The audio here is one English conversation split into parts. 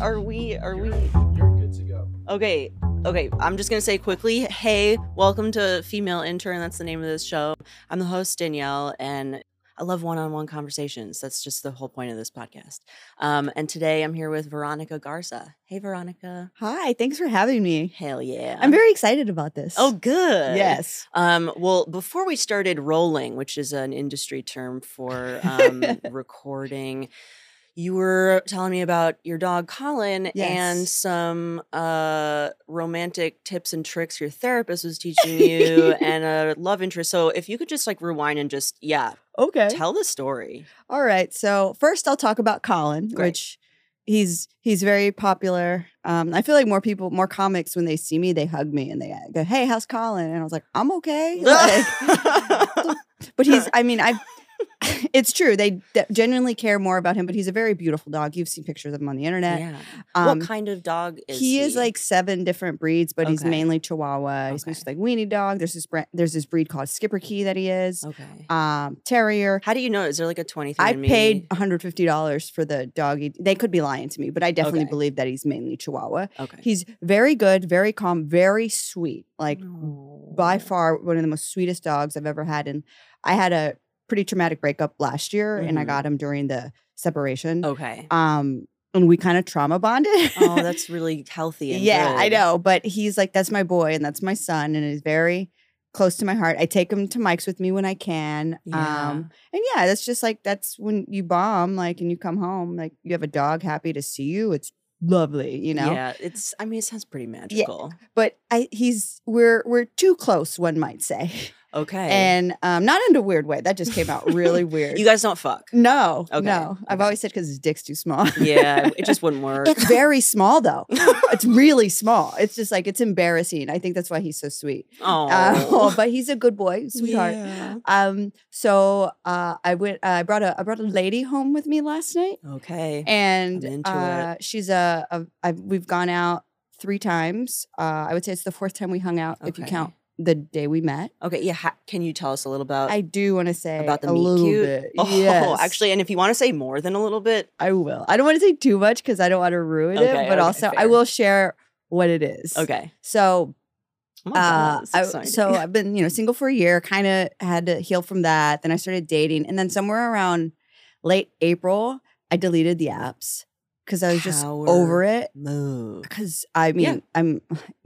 Are are we are we You're good to go. okay? Okay, I'm just gonna say quickly. Hey, welcome to Female Intern. That's the name of this show. I'm the host Danielle, and I love one-on-one conversations. That's just the whole point of this podcast. Um, and today I'm here with Veronica Garza. Hey, Veronica. Hi, thanks for having me. Hell yeah. I'm very excited about this. Oh, good. yes. Um, well, before we started rolling, which is an industry term for um, recording, you were telling me about your dog Colin and some uh, romantic tips and tricks your therapist was teaching you and a love interest. So if you could just like rewind and just, yeah, Okay. tell the story. All right. So first, I'll talk about Colin, Great. which he's he's very popular. Um, I feel like more people, more comics, when they see me, they hug me and they go, "Hey, how's Colin?" And I was like, "I'm okay." Like, but he's. I mean, I. It's true. They d- genuinely care more about him, but he's a very beautiful dog. You've seen pictures of him on the internet. yeah. Um, what kind of dog is he is like seven different breeds, but he's mainly Chihuahua. He's mixed with like weenie dog. There's this there's this breed called Schipperke that he is. okay. Um, terrier. How do you know? Is there like a 23 I paid $150 for the doggy. They could be lying to me, but I definitely Okay. believe that he's mainly Chihuahua. Okay. He's very good, very calm, very sweet. Like by far one of the most sweetest dogs I've ever had. And I had a pretty traumatic breakup last year, and I Mhm. got him during the separation. Okay. Um, and we kind of trauma bonded. oh, that's really healthy. And yeah, I know. But he's like, that's my boy, and that's my son, and he's very close to my heart. I take him to mics with me when I can. Yeah. Um, and yeah, that's just like that's when you bomb, like, and you come home, like you have a dog happy to see you. It's lovely, you know. Yeah, it's. I mean, it sounds pretty magical. But I, he's we're we're too close, one might say, Okay. and um, not in a weird way. That just came out really weird. you guys don't fuck. no, Okay, no. I've okay. always said because his dick's too small. Yeah, it just wouldn't work. It's very small though. it's really small. It's just like it's embarrassing. I think that's why he's so sweet. oh, Uh, but he's a good boy, sweetheart. Yeah. Um, so uh, I went. I brought a I brought a lady home with me last night, Okay. and I'm into it. uh, she's a, a I've, we've gone out three times. Uh, I would say it's the fourth time we hung out if you count the day we met. Okay. Yeah. Ha- can you tell us a little about I do want to say about the a meet little cute? bit. Oh, yes. actually, and if you want to say more than a little bit, I will. I don't want to say too much because I don't want to ruin Okay, it, but okay, also I will share what it is. okay. So Oh God, uh, I, so I've been, you know, single for a year, kind of had to heal from that. Then I started dating. And then somewhere around late April, I deleted the apps because I was just Power over it. move. Because I mean, Yeah. I'm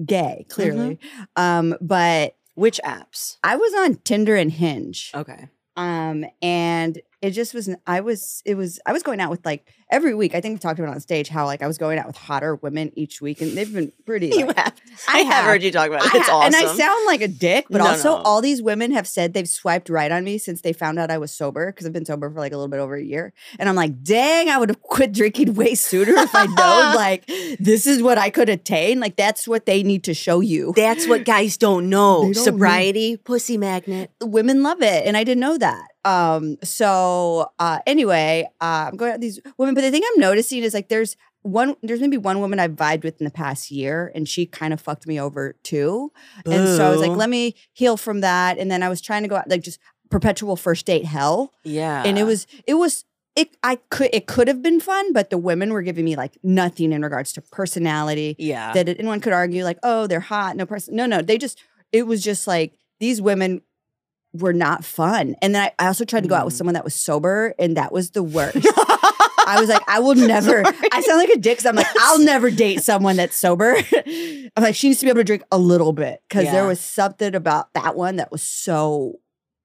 gay, Mm-hmm. clearly. Um, but Which apps? I was on Tinder and Hinge. Okay. Um, and it just was, I was, it was, I was going out with like every week. I think we talked about it on stage how like I was going out with hotter women each week and they've been pretty. You have. I I have have. heard you talk about it. I It's awesome. And I sound like a dick, but No, also no. all these women have said they've swiped right on me since they found out I was sober because I've been sober for like a little bit over a year. And I'm like, dang, I would have quit drinking way sooner if I'd known like this is what I could attain. Like that's what they need to show you. That's what guys don't know. Don't know. Sobriety, pussy magnet. Women love it, and I didn't know that. Um, so uh anyway, uh, I'm going out with these women, but the thing I'm noticing is like there's one there's maybe one woman I've vibed with in the past year, and she kind of fucked me over too. And so I was like, let me heal from that. And then I was trying to go out like just perpetual first date hell. Yeah. And it was it was it I could it could have been fun, but the women were giving me like nothing in regards to personality. Yeah. That anyone could argue like, oh, they're hot, no person. No, no, they just it was just like these women were not fun. And then I, I also tried to go out with Mm. someone that was sober, and that was the worst. I was like, I will never. I sound like a dick. 'cause I'm like, I'll never date someone that's sober. I'm like, she needs to be able to drink a little bit because Yeah. there was something about that one that was so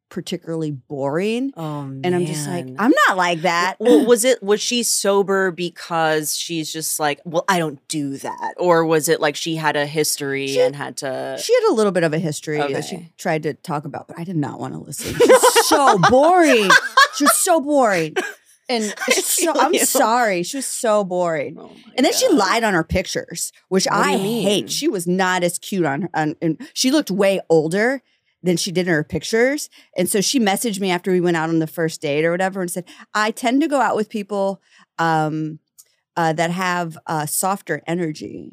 particularly boring. oh, And I'm just like. I'm not like that. well, was it was she sober because she's just like, well, I don't do that, or was it like she had a history She- and had to? She had a little bit of a history that she tried to talk about, but I did not want to listen. She's so boring. She was so boring. And so, I'm you. sorry. She was so boring. Oh And then she lied on her pictures, which What I hate. She was not as cute on her. On, and she looked way older than she did in her pictures. And so she messaged me after we went out on the first date or whatever and said, I tend to go out with people um, uh, that have uh, softer energy.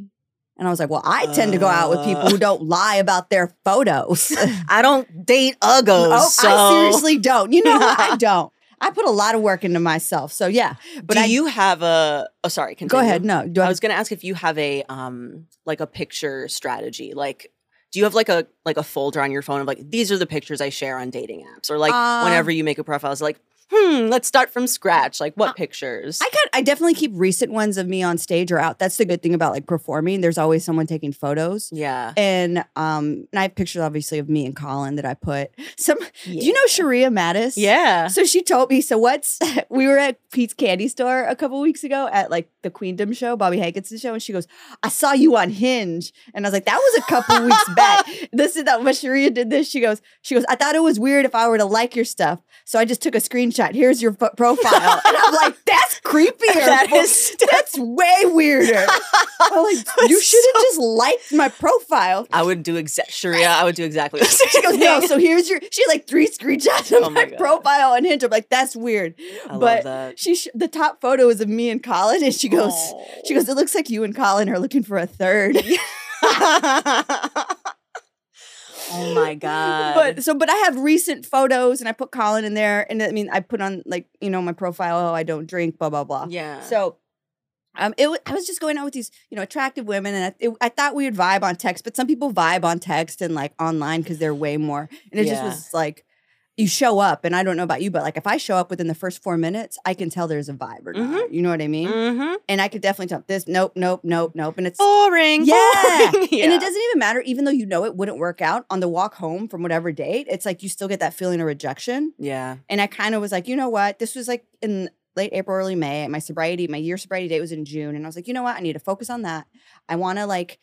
And I was like, well, I tend to go out with people who Uh. don't lie about their photos. I don't date uggos. oh, so I seriously don't. You know? I don't. I put a lot of work into myself. So yeah. But do I, you have a? Oh, sorry. go ahead. No, do I I, was gonna ask if you have a um like a picture strategy. Like, do you have like a like a folder on your phone of like these are the pictures I share on dating apps, or like Uh, whenever you make a profile, it's like, hmm, let's start from scratch. Like, what Uh, pictures? I got I definitely keep recent ones of me on stage or out. That's the good thing about like performing. There's always someone taking photos. yeah. And um and I have pictures obviously of me and Colin that I put. Some yeah. do you know Sharia Mattis? Yeah. So she told me, so what's we were at Pete's Candy Store a couple weeks ago at like the Queendom show, Bobby Hankinson's show, and she goes, I saw you on Hinge. And I was like, that was a couple weeks back. This is that when Sharia did this. She goes, she goes, I thought it was weird if I were to like your stuff. So I just took a screenshot. Here's your fo- profile. and I'm like, that's creepier. That fo- that's way weirder. I'm like, you should have just liked my profile. I would do exact Sharia. I would do exactly. The same She goes, no. So here's your. She had like three screenshots of Oh my, my profile on Hinge. I'm like, that's weird. I but love that. She sh- the top photo is of me and Colin, and she goes, Aw. she goes, it looks like you and Colin are looking for a third. Oh my god. but so, but I have recent photos, and I put Colin in there, and I mean, I put on like you know my profile. Oh, I don't drink, blah blah blah. yeah. So. Um, it, I was just going out with these, you know, attractive women, and I, it, I thought we would vibe on text, but some people vibe on text and like online because they're way more. And it just was like, you show up, and I don't know about you, but like if I show up within the first four minutes, I can tell there's a vibe or not. You know what I mean? mm-hmm. And I could definitely tell this, nope, nope, nope, nope, and it's boring. yeah. boring. And it doesn't even matter, even though you know it wouldn't work out on the walk home from whatever date. It's like you still get that feeling of rejection. Yeah. And I kind of was like, you know what? This was like in late April, early May. My sobriety, my year sobriety date was in June. And I was like, you know what? I need to focus on that. I want to like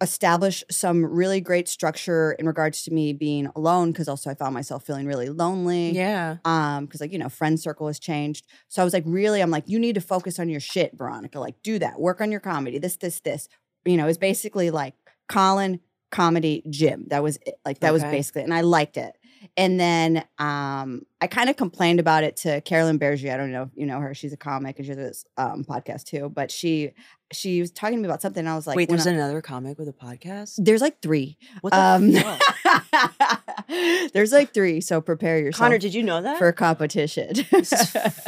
establish some really great structure in regards to me being alone because also I found myself feeling really lonely. Yeah. Um, because like, you know, friend circle has changed. So I was like, really, I'm like, you need to focus on your shit, Veronica. Like, do that. Work on your comedy. This, this, this. You know, it's basically like Colin, comedy, gym. That was it. Like that was basically, and I liked it. And then um, I kind of complained about it to Carolyn Berger. I don't know if you know her. She's a comic and she has this um, podcast too. But she she was talking to me about something. And I was like, Wait, there's I- another comic with a podcast. there's like three. What the Um, there's like three. So prepare yourself Connor, did you know that? for competition.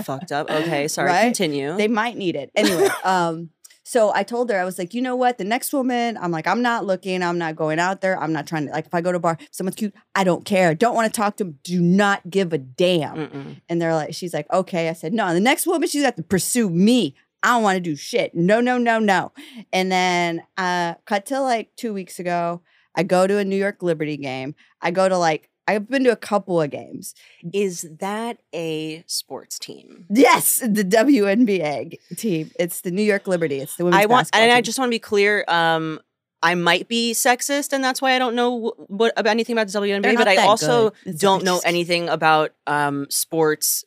fucked up. Okay, sorry. Right? Continue. they might need it anyway. um, so I told her I was like, you know what? The next woman, I'm like, I'm not looking. I'm not going out there. I'm not trying to like. If I go to a bar, someone's cute. I don't care. Don't want to talk to them. Do not give a damn. Mm-mm. And they're like, she's like, okay. I said, no. The next woman, she's got to pursue me. I don't want to do shit. No, no, no, no. And then uh cut to like two weeks ago. I go to a New York Liberty game. I go to like I've been to a couple of games. Is that a sports team? Yes, the WNBA team. It's the New York Liberty. It's the women's I want, and I just want to be clear. Um, I might be sexist, and that's why I don't know wh- what about anything about the WNBA. But I also good. Don't know anything about um sports.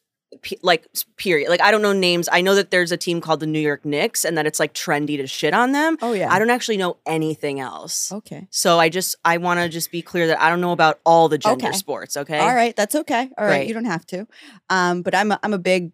Like period, like I don't know names. I know that there's a team called the New York Knicks, and that it's like trendy to shit on them. Oh yeah. I don't actually know anything else. Okay. So I just I want to just be clear that I don't know about all the gender Okay. sports. Okay. All right. That's okay. All right. Great. You don't have to. Um, but I'm a, I'm a big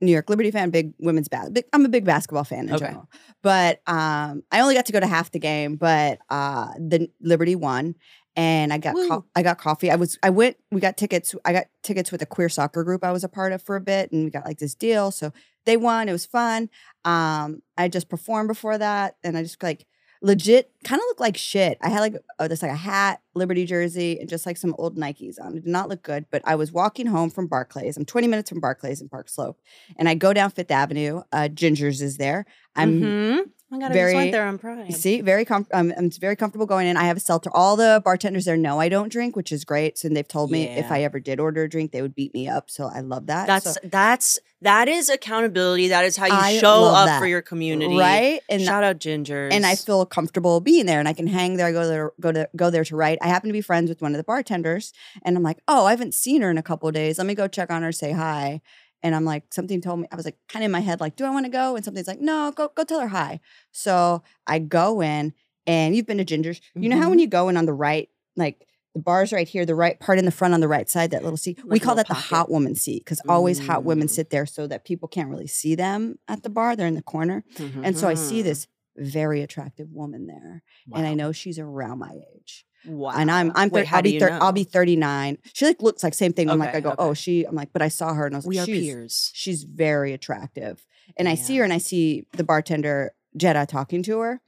New York Liberty fan. Big women's bas- big, I'm a big basketball fan in Okay. general. But um, I only got to go to half the game. But uh, the Liberty won. And I got co- I got coffee. I was I went. We got tickets. I got tickets with a queer soccer group I was a part of for a bit, and we got like this deal. So they won. It was fun. Um, I just performed before that, and I just like legit kind of looked like shit. I had like oh, this like a hat, Liberty jersey, and just like some old Nikes on. It did not look good. But I was walking home from Barclays. I'm 20 minutes from Barclays in Park Slope, and I go down Fifth Avenue. Uh, Ginger's is there. I'm Mhm. Oh my god, I just very- went there on Pride. See, very com- um, I'm very comfortable going in. I have a seltzer. All the bartenders there know I don't drink, which is great. So they've told me if I ever did order a drink, they would beat me up. So I love that. That's So- that's that is accountability. That is how you I show up that. for your community. right. And Shout out Ginger. and I feel comfortable being there, and I can hang there. I go there, go to go there to write. I happen to be friends with one of the bartenders, and I'm like, oh, I haven't seen her in a couple of days. Let me go check on her, say hi. And I'm like, something told me I was like, kind of in my head, like, do I want to go? And something's like, no, go go tell her hi. So I go in, and you've been to Ginger's. You know how Mm-hmm. when you go in on the right, like the bar's right here, the right part in the front on the right side, that little seat. we Like a call that the hot woman seat because always hot women Mm. sit there so that people can't really see them at the bar. They're in the corner. And so I see Mhm. this very attractive woman there. And I know she's around my age. Wow. and I'm I'm Wait, thir- how I'll do be you thir- know? I'll be 39. She like looks like same thing. I'm like I go, okay. oh she. I'm like, but I saw her and I was like, We are she's peers. she's very attractive. And I see her and I see the bartender Jetta talking to her.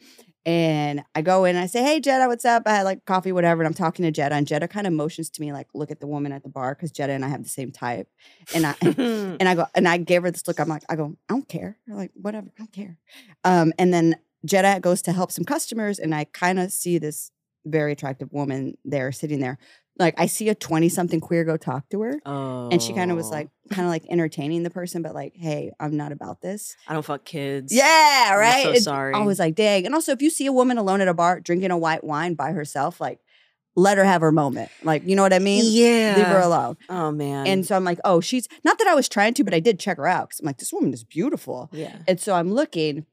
And I go in and I say, Hey Jetta, what's up? I had like coffee, whatever. And I'm talking to Jetta, and Jetta kind of motions to me like, look at the woman at the bar because Jetta and I have the same type. And I and I go and I gave her this look. I'm like, I go, I don't care. I'm like, whatever, I don't care. Um, and then Jetta goes to help some customers, and I kind of see this very attractive woman there sitting there. Like I see a 20 something queer go talk to her. oh. And she kind of was oh. like, kind of like entertaining the person, but like, hey, I'm not about this. I don't fuck kids. Yeah, I'm right. so It's- sorry. I was like, dang. And also, if you see a woman alone at a bar drinking a white wine by herself, like, let her have her moment. Like, you know what I mean? yeah. Leave her alone. Oh man. And so I'm like, oh, she's not that I was trying to, but I did check her out because I'm like, this woman is beautiful. yeah. And so I'm looking,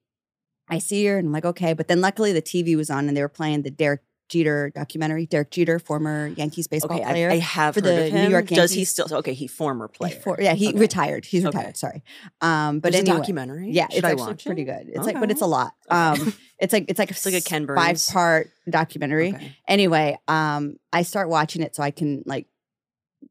I see her, and I'm like, okay. But then luckily the TV was on, and they were playing the Derek Jeter documentary. Derek Jeter, former Yankees baseball Okay, player. I have for the New. York Does he still? Okay, he former He player. for- yeah, he Okay. retired. He's Okay. retired. Sorry. Um, but There's anyway, a documentary. yeah, Should it's I actually pretty it? good. It's like, but it's a lot. Um, it's like it's like a, It's like a Ken five part documentary. Okay. Anyway, um, I start watching it so I can like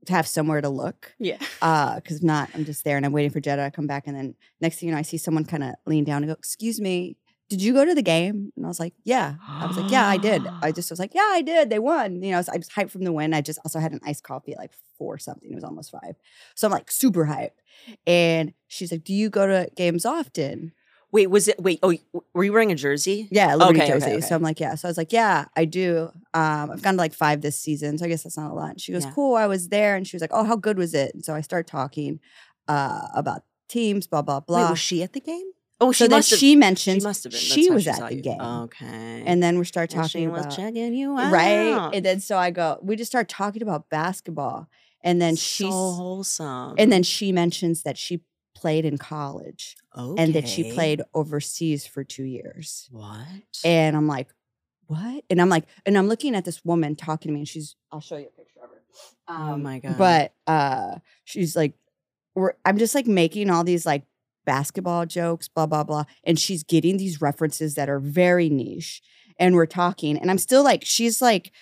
have somewhere to look. Yeah. Uh, because not, I'm just there and I'm waiting for Jetta to come back. And then next thing you know, I see someone kind of lean down and go, "Excuse me, did you go to the game?" And I was like, "Yeah." I was like, "Yeah, I did." I just was like, "Yeah, I did. They won." You know, so I was hyped from the win. I just also had an iced coffee at like four something. It was almost five, so I'm like super hyped. And she's like, "Do you go to games often?" Wait, was it? Wait, oh, were you wearing a jersey? Yeah, Liberty Okay, okay, jersey. okay. So I'm like, yeah. So I was like, yeah, I do. Um, I've gone to like five this season, so I guess that's not a lot. And she goes, Yeah. cool. I was there, and she was like, oh, how good was it? And so I start talking uh, about teams, blah blah blah. Wait, was she at the game? Oh, so she then must have. she mentioned she must have been. She was she at the you. game, Okay. and then we start And talking she about was checking you out. right. And then so I go, we just start talking about basketball, and then she's so wholesome. and then she mentions that she played in college okay. and that she played overseas for two years. What? And I'm like, what? And I'm like, and I'm looking at this woman talking to me, and she's, I'll show you a picture of her. Oh my God. But uh, she's like, we're, I'm just like making all these like basketball jokes, blah blah blah, and she's getting these references that are very niche, and we're talking, and I'm still like, she's like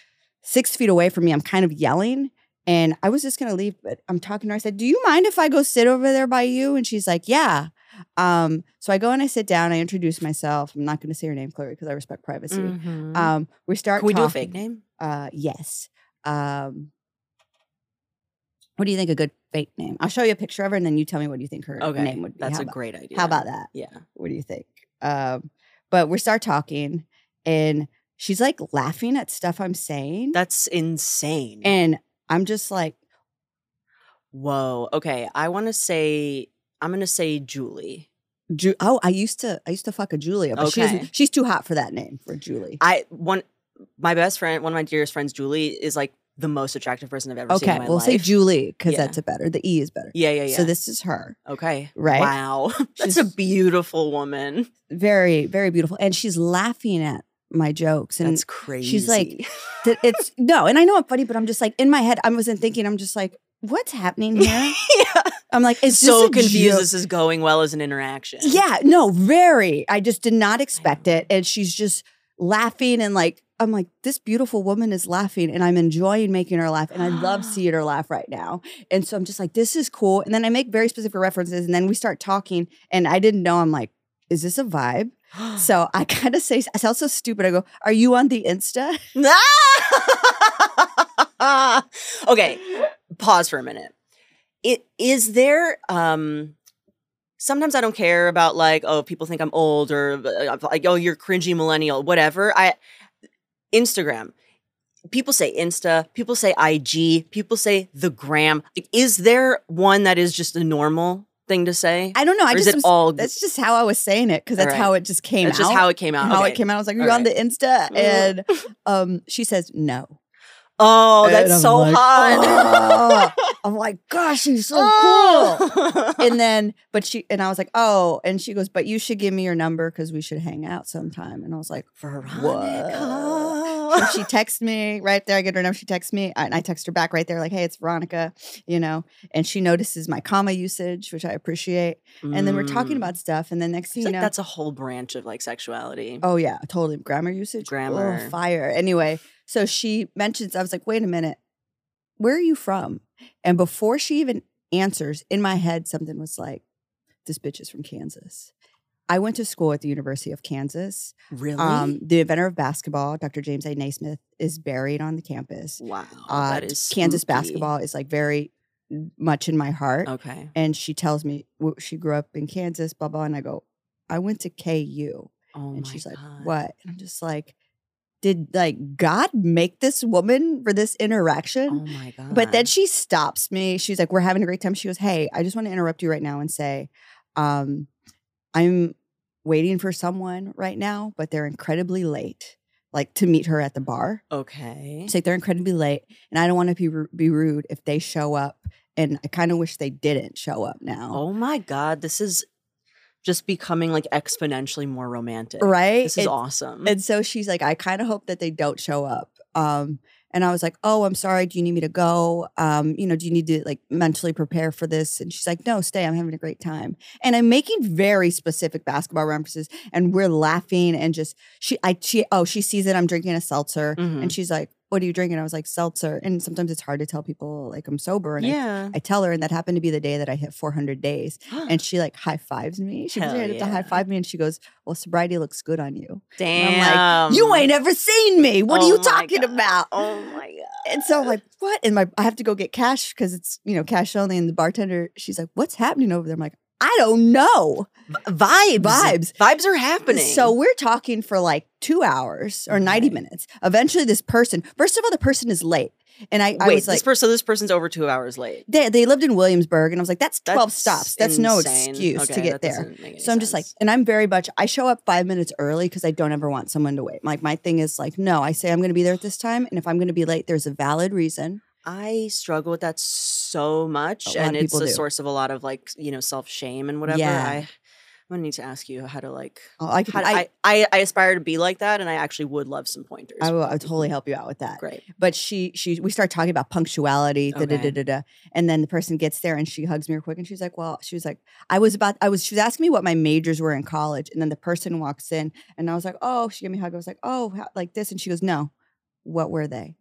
six feet away from me. I'm kind of yelling. And I was just gonna leave, but I'm talking to her. I said, "Do you mind if I go sit over there by you?" And she's like, "Yeah." Um, so I go and I sit down. I introduce myself. I'm not going to say her name clearly because I respect privacy. Mhm. Um, we start. Can we do a fake name? Uh, yes. Um, what do you think a good fake name? I'll show you a picture of her, and then you tell me what you think her Okay, name would be. that's how a about, great idea. How about that? Yeah. What do you think? Um, but we start talking, and she's like laughing at stuff I'm saying, That's insane. and I'm just like, Whoa. Okay. I want to say. I'm gonna say Julie. Ju- oh, I used to, I used to fuck a Julia, but Okay. she's she's too hot for that name for Julie. I one. My best friend, one of my dearest friends, Julie, is like the most attractive person I've ever seen Okay, we'll life. say Julie because Yeah. that's a better. The E is better. Yeah, yeah, yeah. So this is her. okay. Right? Wow. That's a beautiful woman. Very, very beautiful, and she's laughing at my jokes, and That's crazy. she's like, it's no, and I know I'm funny, but I'm just like in my head, I wasn't thinking. I'm just like, what's happening here? yeah. I'm like, it's so confused. joke? This is going well as an interaction. Yeah, no, very. I just did not expect it, and she's just laughing and like. I'm like, this beautiful woman is laughing and I'm enjoying making her laugh. And I love seeing her laugh right now. And so I'm just like, this is cool. And then I make very specific references and then we start talking. And I didn't know, I'm like, is this a vibe? So I kind of say, I sound so stupid. I go, are you on the Insta? okay, pause for a minute. It is there um sometimes I don't care about like oh people think I'm old or uh, like oh you're cringy millennial whatever. I Instagram people say Insta, people say IG, people say the gram. Is there one that is just a normal thing to say? I don't know. I or is just it was- all that's just how I was saying it because that's Alright. how it just came that's out. just how it came out. how Okay. it came out. I was like, "Are you All on the. Insta?" And um, she says no. Oh, that's I'm so like, hot. "Oh." I'm like, "Gosh, she's so cool." Oh. and then, but she and I was like, "Oh," and she goes, "But you should give me your number because we should hang out sometime." And I was like, Veronica. So she texts me right there. I get her number. She texts me, and I text her back right there, like, "Hey, it's Veronica," you know. And she notices my comma usage, which I appreciate. And then we're talking Mm. about stuff, and then next thing you like know, that's a whole branch of like sexuality. Oh yeah, totally. Grammar usage. Grammar. Oh, fire. Anyway, So she mentions, I was like, wait a minute, where are you from? And before she even answers, in my head, something was like, this bitch is from Kansas. I went to school at the University of Kansas. Really? Um, the inventor of basketball, Dr. James A. Naismith, is buried on the campus. wow. Uh, that is Kansas spooky. basketball is like very much in my heart. Okay. And she tells me w- she grew up in Kansas, blah, blah. And I go, I went to KU. Oh and my she's like, God. what? And I'm just like, did like God make this woman for this interaction? Oh my god. But then she stops me. She's like, We're having a great time. She goes, Hey, I just want to interrupt you right now and say, um, I'm waiting for someone right now, but they're incredibly late, like to meet her at the bar. Okay. She's like, They're incredibly late. And I don't want to be, ru- be rude if they show up. And I kind of wish they didn't show up now. Oh my god, this is just becoming like exponentially more romantic. right. This is And- awesome. And so she's like, I kind of hope that they don't show up. Um, and I was like, Oh, I'm sorry. Do you need me to go? Um, you know, do you need to like mentally prepare for this? And she's like, No, stay. I'm having a great time. And I'm making very specific basketball references, and we're laughing and just she, I, she, oh, she sees that I'm drinking a seltzer, Mhm. and she's like, What are you drinking? I was like, Seltzer. And sometimes it's hard to tell people like I'm sober, and yeah. I tell her, and that happened to be the day that I hit 400 days, and she like high fives me. She was ready to high five me, and she goes, "Well, sobriety looks good on you." Damn. And I'm like, you ain't ever seen me. What are Oh you talking God. about? Oh my god. And so I'm like, what? And my I have to go get cash because it's you know cash only. And the bartender, she's like, what's happening over there? I'm like, I don't know. vibes. Vibes. Vibes are happening. So we're talking for like two hours or 90 Okay. minutes. Eventually, this person, first of all, the person is late. And I, I wait, was like, this person so this person's over two hours late. they, they lived in Williamsburg. And I was like, that's 12 That's stops. That's no excuse Okay, to get there. doesn't make any So I'm just like, and I'm very much, I show up five minutes early because I don't ever want someone to wait. Like, my thing is like, no, I say I'm going to be there at this time. And if I'm going to be late, there's a valid reason. I struggle with that so much, and it's a do. source of a lot of like you know self shame and whatever. Yeah. I, I'm gonna need to ask you how to like. Oh, I, How I, I, I aspire to be like that, and I actually would love some pointers. I will I'll totally help you out with that. Great. But she, she, we start talking about punctuality, da, da, da, da, da. and then the person gets there and she hugs me real quick and she's like, "Well," she was like, "I was about, I was," she was asking me what my majors were in college, and then the person walks in and I was like, "Oh," she gave me a hug. I was like, "Oh, how, like this," and she goes, "No, what were they?"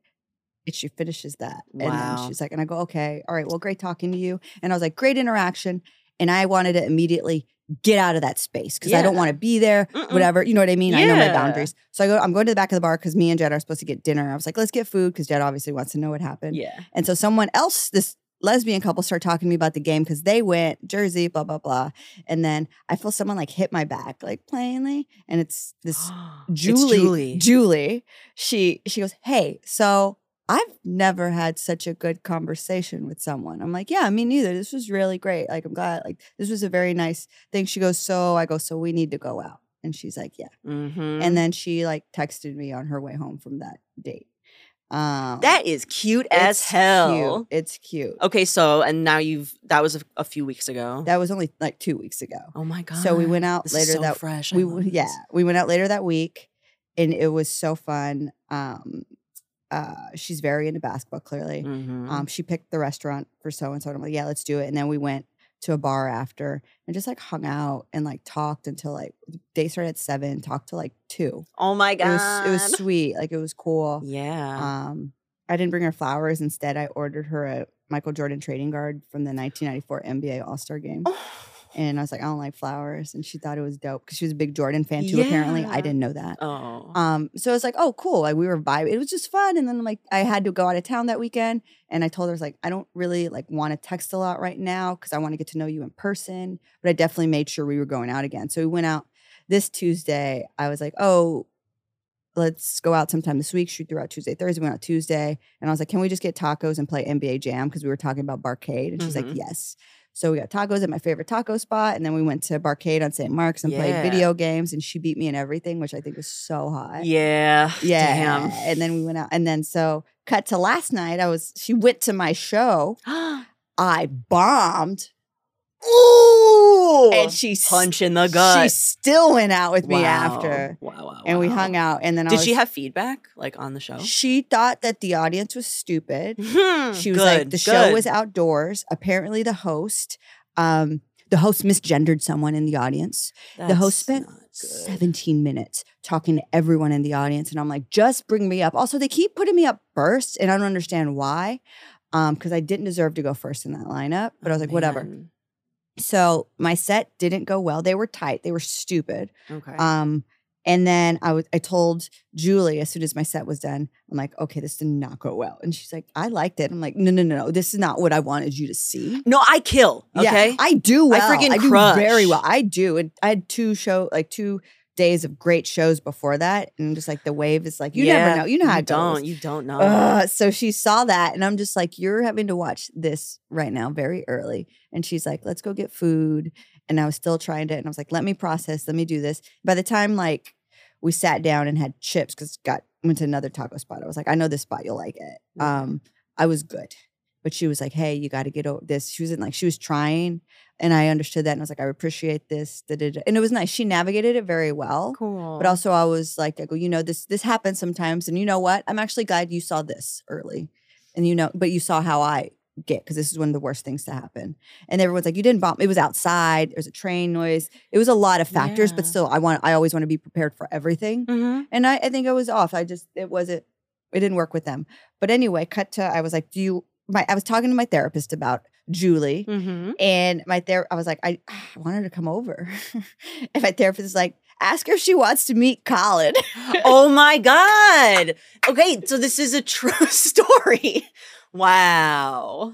And she finishes that, and then she's like, and I go, "Okay, all right, well, great talking to you," and I was like, "Great interaction," and I wanted to immediately get out of that space because I don't want to be there Mm-mm. whatever. You know what I mean? I know my boundaries. So I go, I'm going to the back of the bar because me and Jed are supposed to get dinner. I was like, let's get food because Jed obviously wants to know what happened. Yeah. And so someone else, this lesbian couple, start talking to me about the game because they went Jersey, blah, blah, blah. And then I feel someone like hit my back, like plainly. And it's this It's Julie, Julie. Julie. She she goes, Hey, so I've never had such a good conversation with someone. I'm like, Yeah, me neither. This was really great. Like, I'm glad. Like, this was a very nice thing. She goes, So I go, So we need to go out. And she's like, Yeah. Mhm. And then she like texted me on her way home from that date. Um that is cute as hell. Cute. It's cute. Okay, so and now you've that was a, a few weeks ago. That was only like two weeks ago. oh my god. So we went out This later so that fresh. I we yeah this. we went out later that week and it was so fun um uh she's very into basketball clearly Mhm. um she picked the restaurant for so and so and i'm like yeah let's do it and then we went to a bar after and just like hung out and like talked until like day started at seven talked to like two oh my it god. was it was sweet like it was cool Yeah. um i didn't bring her flowers instead i ordered her a michael jordan trading guard from the 1994 nba all-star game Oh. And I was like, I don't like flowers. And she thought it was dope because she was a big Jordan fan too, apparently. I didn't know that. Oh. Um, so I was like, oh, cool. Like we were vibing. It was just fun. And then like I had to go out of town that weekend. And I told her, I was like, I don't really like want to text a lot right now because I want to get to know you in person. But I definitely made sure we were going out again. So we went out this Tuesday. I was like, oh, let's go out sometime this week. shoot threw out Tuesday, Thursday. We went out Tuesday. And I was like, can we just get tacos and play NBA Jam? Because we were talking about Barcade. And she's like, Mhm. yes. So we got tacos at my favorite taco spot. And then we went to Barcade on St. Mark's and Yeah. played video games. And she beat me in everything, which I think was so hot. yeah. Yeah. Damn. And then we went out. And then so cut to last night. I was she went to my show. I bombed. Ooh. And she punch in the gut. She still went out with me Wow. after. Wow, wow, And we hung out. And then I Did she have feedback like on the show? she thought that the audience was stupid. Hmm, She was good, like, the show good. was outdoors. Apparently, the host, um, the host misgendered someone in the audience. the host spent good. 17 minutes talking to everyone in the audience. And I'm like, just bring me up. Also, they keep putting me up first, and I don't understand why. Um, because I didn't deserve to go first in that lineup, but I was Oh, like, whatever. So my set didn't go well. They were tight. They were stupid. Okay. Um, and then I was I told Julie as soon as my set was done, I'm like, okay, this did not go well. And she's like, I liked it. I'm like, no, no, no, no. This is not what I wanted you to see. no, I kill. Okay. Yeah, I do well. freaking I do very well. I do. And I had two show like two days of great shows before that. And just like the wave is like, you Yeah, never know. You know how you it don't. goes. You don't know. Ugh, so she saw that, and I'm just like, you're having to watch this right now, very early. And she's like, let's go get food. And I was still trying to, and I was like, let me process, let me do this. By the time like we sat down and had chips, because got went to another taco spot, I was like, I know this spot, you'll like it. Um, I was good, but she was like, hey, you got to get over this. She wasn't like she was trying, and I understood that, and I was like, I appreciate this, da-da-da. and it was nice. She navigated it very well cool. but also I was like, I go, you know, this this happens sometimes, and you know what? I'm actually glad you saw this early, and you know, but you saw how I get because this is one of the worst things to happen. And everyone's like, you didn't bomb. It was outside. There was a train noise. It was a lot of factors, but still, I want. I always want to be prepared for everything, Mhm. and I, I think I was off. I just it wasn't. It didn't work with them. But anyway, cut to I was like, do you? My I was talking to my therapist about Julie. Mhm. And my ther I was like, I, I want her to come over. and my therapist is like, ask her if she wants to meet Colin. oh my god. Okay, so this is a true story. Wow.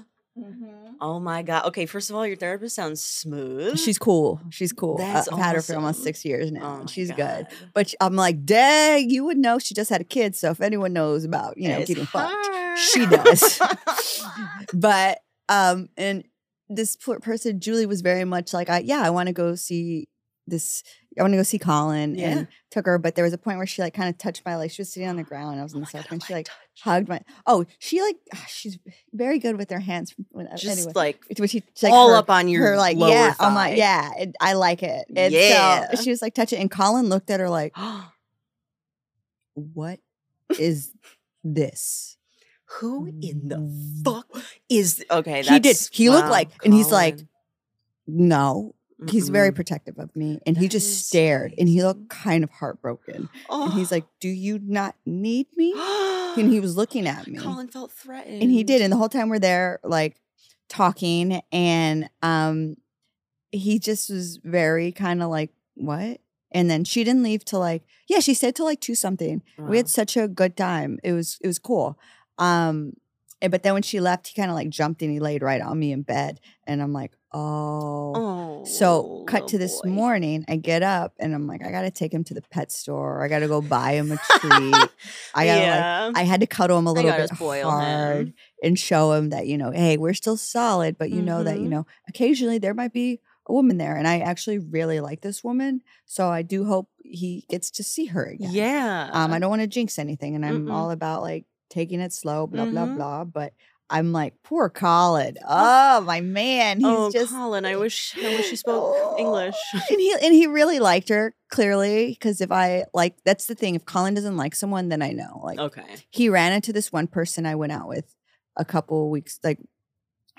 Oh my god. Okay, first of all, your therapist sounds smooth. She's cool. She's cool. That's I've had her for almost six years now. Oh she's good. But I'm like, dang, you would know she just had a kid. So if anyone knows about, you know, It's getting fucked, she does. but um, and this poor person, Julie, was very much like, I yeah, I want to go see this. I want to go see Colin Yeah. and took her. But there was a point where she like kind of touched my leg. She was sitting on the ground. I was Oh in the God, sofa and she like touch. hugged my. Oh, she like ah, she's very good with her hands. When, uh, Just anyway, like when she she's like all her- up on your her like lower yeah, thigh. like yeah, it, I like it. And Yeah. so she was like touching, and Colin looked at her like, "What is this?" Who in the fuck is okay? He did. He looked wow, like- and he's like, No, he's very protective of me, and he just stared, and he looked kind of heartbroken, and he's Oh. like, "Do you not need me?" And he was looking at me, Colin felt threatened, and he did, and the whole time we're there, like talking, and um, he just was very kind of like, "What?" And then she didn't leave till like, yeah, she stayed till like two something. We had such a good time. It was it was cool. Um, and- but then when she left, he kind of like jumped and he laid right on me in bed, and I'm like, oh. Oh, So cut to this boy. morning, I get up and I'm like, I gotta take him to the pet store. I gotta go buy him a treat. I gotta like. I had to cuddle him a little bit hard him. and show him that you know, hey, we're still solid, but you know that you Mhm. know occasionally there might be a woman there, and I actually really like this woman, so I do hope he gets to see her again. yeah. Um, I don't want to jinx anything, and I'm Mm-mm. all about like taking it slow, blah blah Mhm. blah. But I'm like, poor Colin. Oh my man, he's oh, just Colin, I wish I wish he spoke English. and he and he really liked her clearly because if I like, that's the thing. If Colin doesn't like someone, then I know. Like Okay. he ran into this one person I went out with a couple weeks, like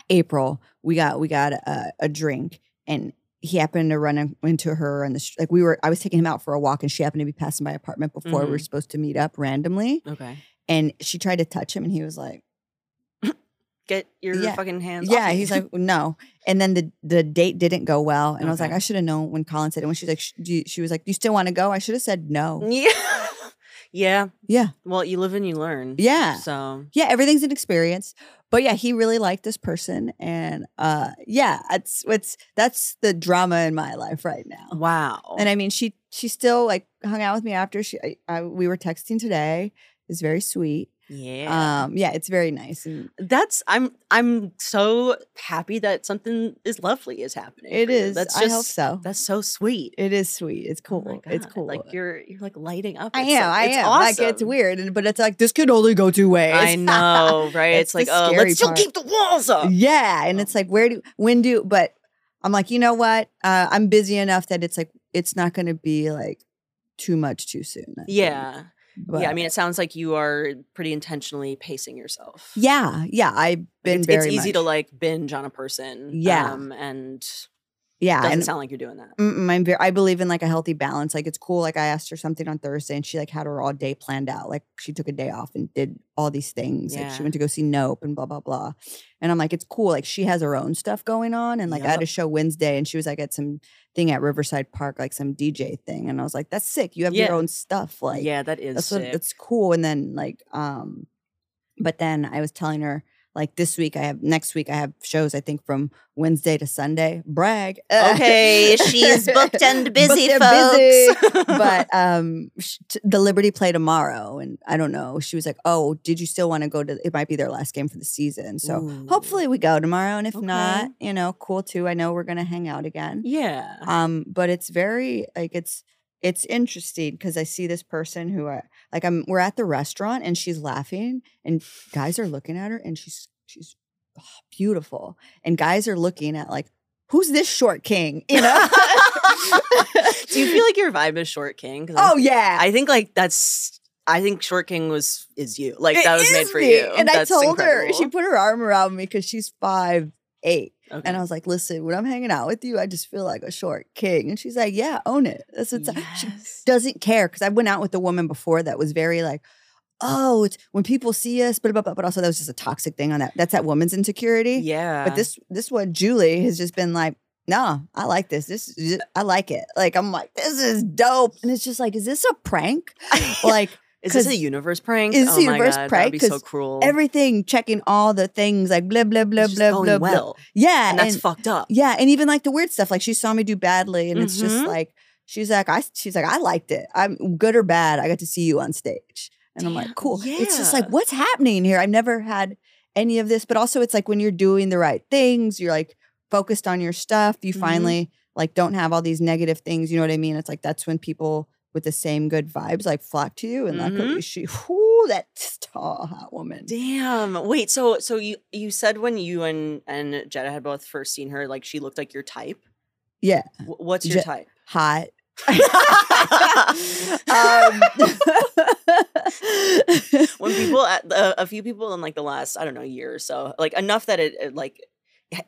April. We got we got a, a drink, and he happened to run into her on the like we were. I was taking him out for a walk, and she happened to be passing by apartment before we were Mhm. supposed to meet up randomly. Okay. And she tried to touch him, and he was like, Get your Yeah. fucking hands off "Yeah." me. He's like, "No." And then the the date didn't go well, and I was like, "I should have known." When Colin said it, when she's like, "Sh- do you, "She was like, do you still want to go?" I should have said no. yeah. yeah. Yeah, Well, you live and you learn. yeah. So yeah everything's an experience but yeah he really liked this person and uh yeah that's what's that's the drama in my life right now wow. and i mean she she still like hung out with me after she I, I, we were texting today it's very sweet yeah. um yeah it's very nice and That's I'm I'm so happy that something is lovely is happening. It is. is That's i hope so that's so sweet. it is sweet it's Oh cool my it's cool Like you're you're like lighting up. i It's am so- i it's am Awesome. like it's weird and, but it's like this could only go two ways I know, right? That's it's like, oh, let's still keep the walls up. Yeah, and Oh. it's like where do when do but I'm like, you know what? Uh, I'm busy enough that it's like it's not going to be like too much too soon. I think. Yeah. But yeah. I mean, it sounds like you are pretty intentionally pacing yourself. yeah, yeah. I've been it's, very it's easy much, to like binge on a person. Yeah. Um, and yeah, Doesn't and sound like you're doing that. I'm very, I believe in like a healthy balance. Like it's cool. Like I asked her something on Thursday and she like had her all day planned out. Like she took a day off and did all these things. Like Yeah. she went to go see Nope and blah, blah, blah. And I'm like, it's cool. Like she has her own stuff going on. And like I had a show Wednesday and she was like at some thing at Riverside Park, like some DJ thing. And I was like, that's sick. You have Yeah. your own stuff. Like yeah, that is that's sick. what that's cool. And then like, um, but then I was telling her like this week I have next week I have shows I think from Wednesday to Sunday. Brag. Okay, she's booked and busy, Booked and busy. folks. but um sh- t- the Liberty play tomorrow and I don't know. She was like, "Oh, did you still want to go to it might be their last game for the season." So Ooh. hopefully we go tomorrow and if not, you know, cool too. I know we're going to hang out again. yeah. Um but it's very like it's it's interesting because I see this person who I like I'm we're at the restaurant and she's laughing and guys are looking at her and she's she's oh, beautiful and guys are looking at like who's this short king you know Do you feel like your vibe is Short King? oh yeah I think like that's. I think Short King was is you. Like It that was made for me. you. and That's I told her she put her arm around me because she's five eight Okay. and I was like listen when I'm hanging out with you I just feel like a short king and she's like yeah own it that's what she doesn't care because I went out with a woman before that was very like, oh, it's when people see us, but but but also that was just a toxic thing on that. That's that woman's insecurity. Yeah. But this this one, Julie has just been like, nah, I like this. This I like it. Like I'm like, this is dope. And it's just like, is this a prank? Like is this a universe prank? is oh this a my universe God, prank? That'd be so cruel. everything checking all the things like blah blah blah blah going blah blah. well, Yeah, and that's fucked up. yeah, and even like the weird stuff, like she saw me do badly, and it's just Mhm. like she's like, I she's like, I liked it. I'm good or bad. I got to see you on stage, and I'm like, cool. It's just like, what's happening here? I've never had any of this, but also it's like when you're doing the right things, you're like focused on your stuff. You Mhm. finally like don't have all these negative things. You know what I mean? It's like that's when people with the same good vibes like flock to you, and Mm-hmm. luckily she, whoo, that tall hot woman. Damn. Wait. So so you you said when you and and Jetta had both first seen her, like she looked like your type. Yeah, Wh- What's your Je- type? hot. um, when people at a, a few people in like the last i don't know year or so like enough that it, it, like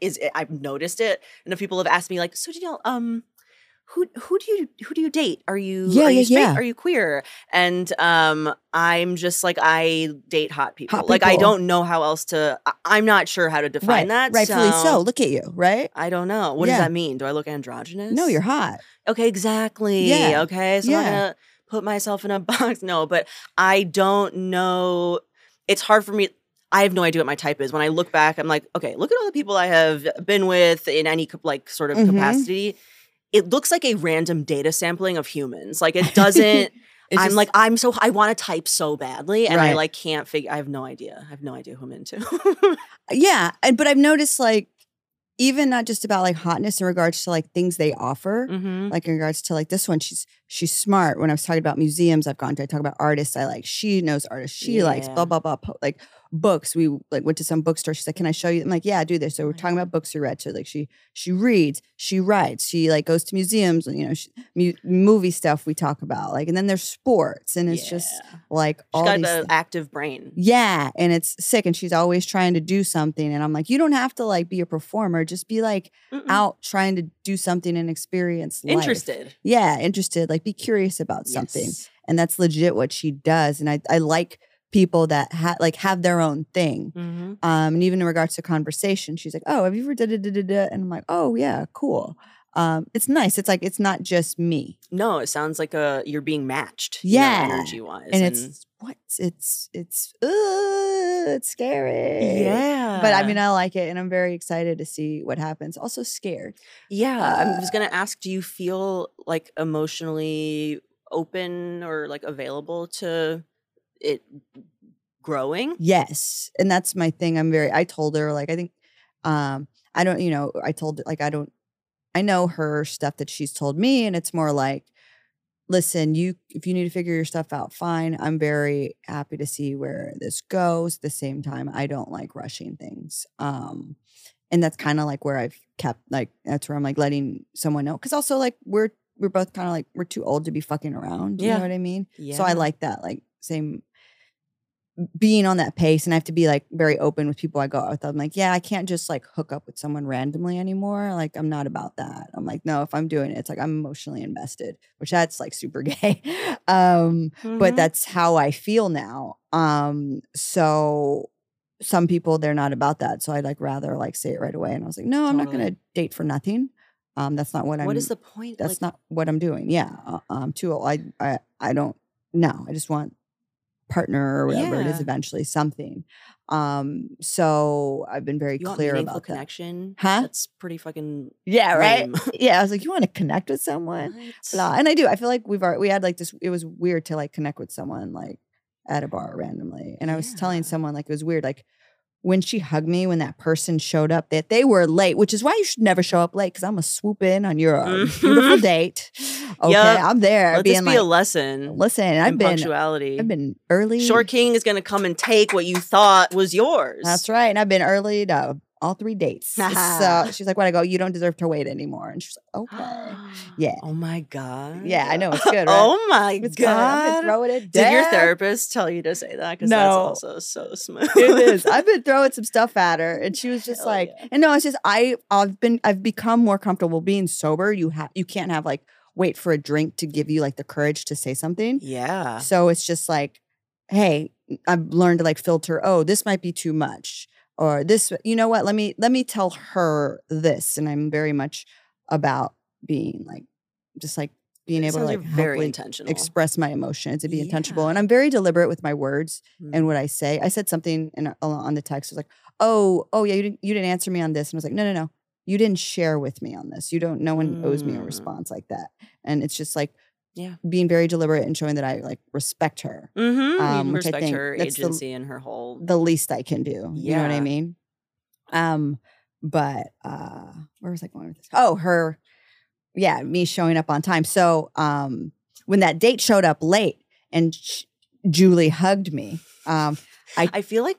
is i've noticed it and enough people have asked me like so danielle um who who do you who do you date are you Yeah, are you yeah, straight yeah. are you queer and um i'm just like i date hot people Hot like i don't know how else to i'm not sure how to define right, that rightfully so. Look at you, right? i don't know what does that mean do i look androgynous No, you're hot. Okay, exactly. Yeah. Okay, so I'm gonna put myself in a box. No, but I don't know. It's hard for me. I have no idea what my type is. When I look back, I'm like, okay, look at all the people I have been with in any like sort of Mhm. capacity. It looks like a random data sampling of humans. Like it doesn't. I'm just- like I'm so I want to type so badly, and I like can't figure. I have no idea. I have no idea who I'm into. yeah, and but I've noticed like even not just about like hotness in regards to like things they offer. mm-hmm. Like in regards to like this one, she's she's smart. When I was talking about museums, I've gone to. I talk about artists. I like. She knows artists. She likes blah blah blah. Like books. We like went to some bookstore. She's like, "Can I show you?" I'm like, "Yeah, do this." So we're talking about mm-hmm. books you read. So like she she reads, she writes, she like goes to museums. You know, she, mu- movie stuff we talk about. Like, and then there's sports, and it's just like she's all got these. an active brain. yeah, and it's sick, and she's always trying to do something. And I'm like, you don't have to like be a performer. Just be like Mm-mm. out trying to do something and experience life. Interested. Yeah, interested. Like be curious about something. Yes. And that's legit what she does. And I, I like people that ha- like have their own thing. Mm-hmm. Um, and even in regards to conversation, she's like, "Oh, have you ever da da da da da?" And I'm like, "Oh yeah, cool." Um, it's nice. It's like it's not just me, No, it sounds like a you're being matched. you know, Yeah. energy wise, and it's what it's it's uh, it's scary. yeah. But I mean, I like it, and I'm very excited to see what happens. Also scared. yeah. I uh, was gonna ask, do you feel like emotionally open or like available to it growing? Yes. And that's my thing. I'm very I told her like I think um I don't, you know, I told like I don't I know her stuff that she's told me and it's more like listen, you if you need to figure your stuff out, fine. I'm very happy to see where this goes. At the same time, I don't like rushing things. Um and that's kind of like where I've kept like that's where I'm like letting someone know cuz also like we're we're both kind of like we're too old to be fucking around, you Yeah. know what I mean? Yeah. So I like that like same being on that pace and I have to be like very open with people I go out with. I'm like, yeah, I can't just like hook up with someone randomly anymore. Like, I'm not about that. I'm like, no, if I'm doing it, it's like I'm emotionally invested, which that's like super gay. um, but Mhm. that's how I feel now. Um, so some people they're not about that. So I'd like rather like say it right away. And I was like, no, I'm not gonna date for nothing. Um, that's not what I'm what is the point? that's like, not what I'm doing. Yeah. Uh, I'm too old. I, I, I don't, no, I just want partner or whatever it is eventually something. Um, so I've been very you clear about that. connection. Huh? That's pretty fucking Yeah. Right. yeah. I was like, you want to connect with someone? Blah. And I do. I feel like we've already, we had like this, it was weird to like connect with someone like at a bar randomly. And I was telling someone like it was weird, like when she hugged me when that person showed up that they were late, which is why you should never show up late because I'm gonna swoop in on your uh, beautiful Mhm. date. Okay, Yup. I'm there Let this be like, a lesson. listen, I've been punctuality. I've been early. Short King is gonna come and take what you thought was yours. That's right. And I've been early to all three dates. so she's like, "What?" I go, "You don't deserve to wait anymore." And she's like, "Okay." Yeah. Oh my god. Yeah, I know, it's good, right? oh my It's good. I've been throwing it Did your therapist tell you to say that? Because No. that's also so smooth. it is. I've been throwing some stuff at her, and she was just Hell like, yeah. and no, it's just I I've been I've become more comfortable being sober. You have you can't have like wait for a drink to give you like the courage to say something. yeah. So it's just like, hey, I've learned to like filter. Oh, this might be too much, or this. You know what? Let me let me tell her this, and I'm very much about being like, just like being It able to like very intentional. express my emotions and be intentional. And I'm very deliberate with my words Mm. and what I say. I said something in on the text. I was like, "Oh, oh yeah, you didn't you didn't answer me on this," and I was like, "No, no, no." You didn't share with me on this. You don't. No one owes me a Mm. response like that. And it's just like, Yeah. being very deliberate and showing that I like respect her Mm-hmm. um, which I think her that's the- agency and her whole. the least I can do. You know what I mean? Um, but uh where was I going with this? Oh, her yeah, me showing up on time. So um when that date showed up late and sh- Julie hugged me, um I feel like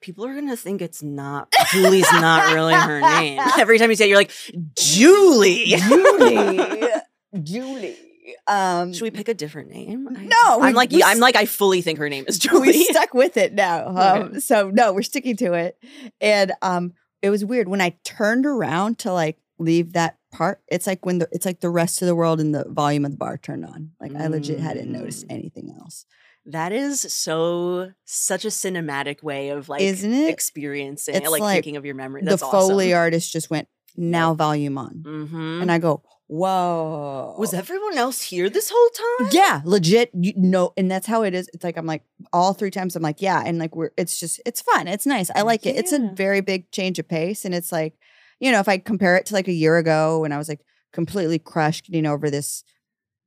people are gonna think it's not Julie's not really her name. Every time you say it, you're like Julie. Julie, Julie. Um Should we pick a different name? I- No, I'm like we I'm like I fully think her name is Julie. we stuck with it now. Um, Okay. So no, we're sticking to it. And um, it was weird when I turned around to like leave that part. It's like when the it's like the rest of the world and the volume of the bar turned on. Like I legit hadn't noticed Mm. anything else. That is so such a cinematic way of like Isn't it? experiencing it, It's like, like thinking of your memory. That's the Foley awesome. artist just went now volume on, Mm-hmm. and I go, whoa. Was everyone else here this whole time? Yeah, legit. You know, and that's how it is. It's like I'm like all three times. I'm like, yeah, and like we're. It's just it's fun. It's nice. I like it. It's a very big change of pace, and it's like, you know, if I compare it to like a year ago when I was like completely crushed, getting over this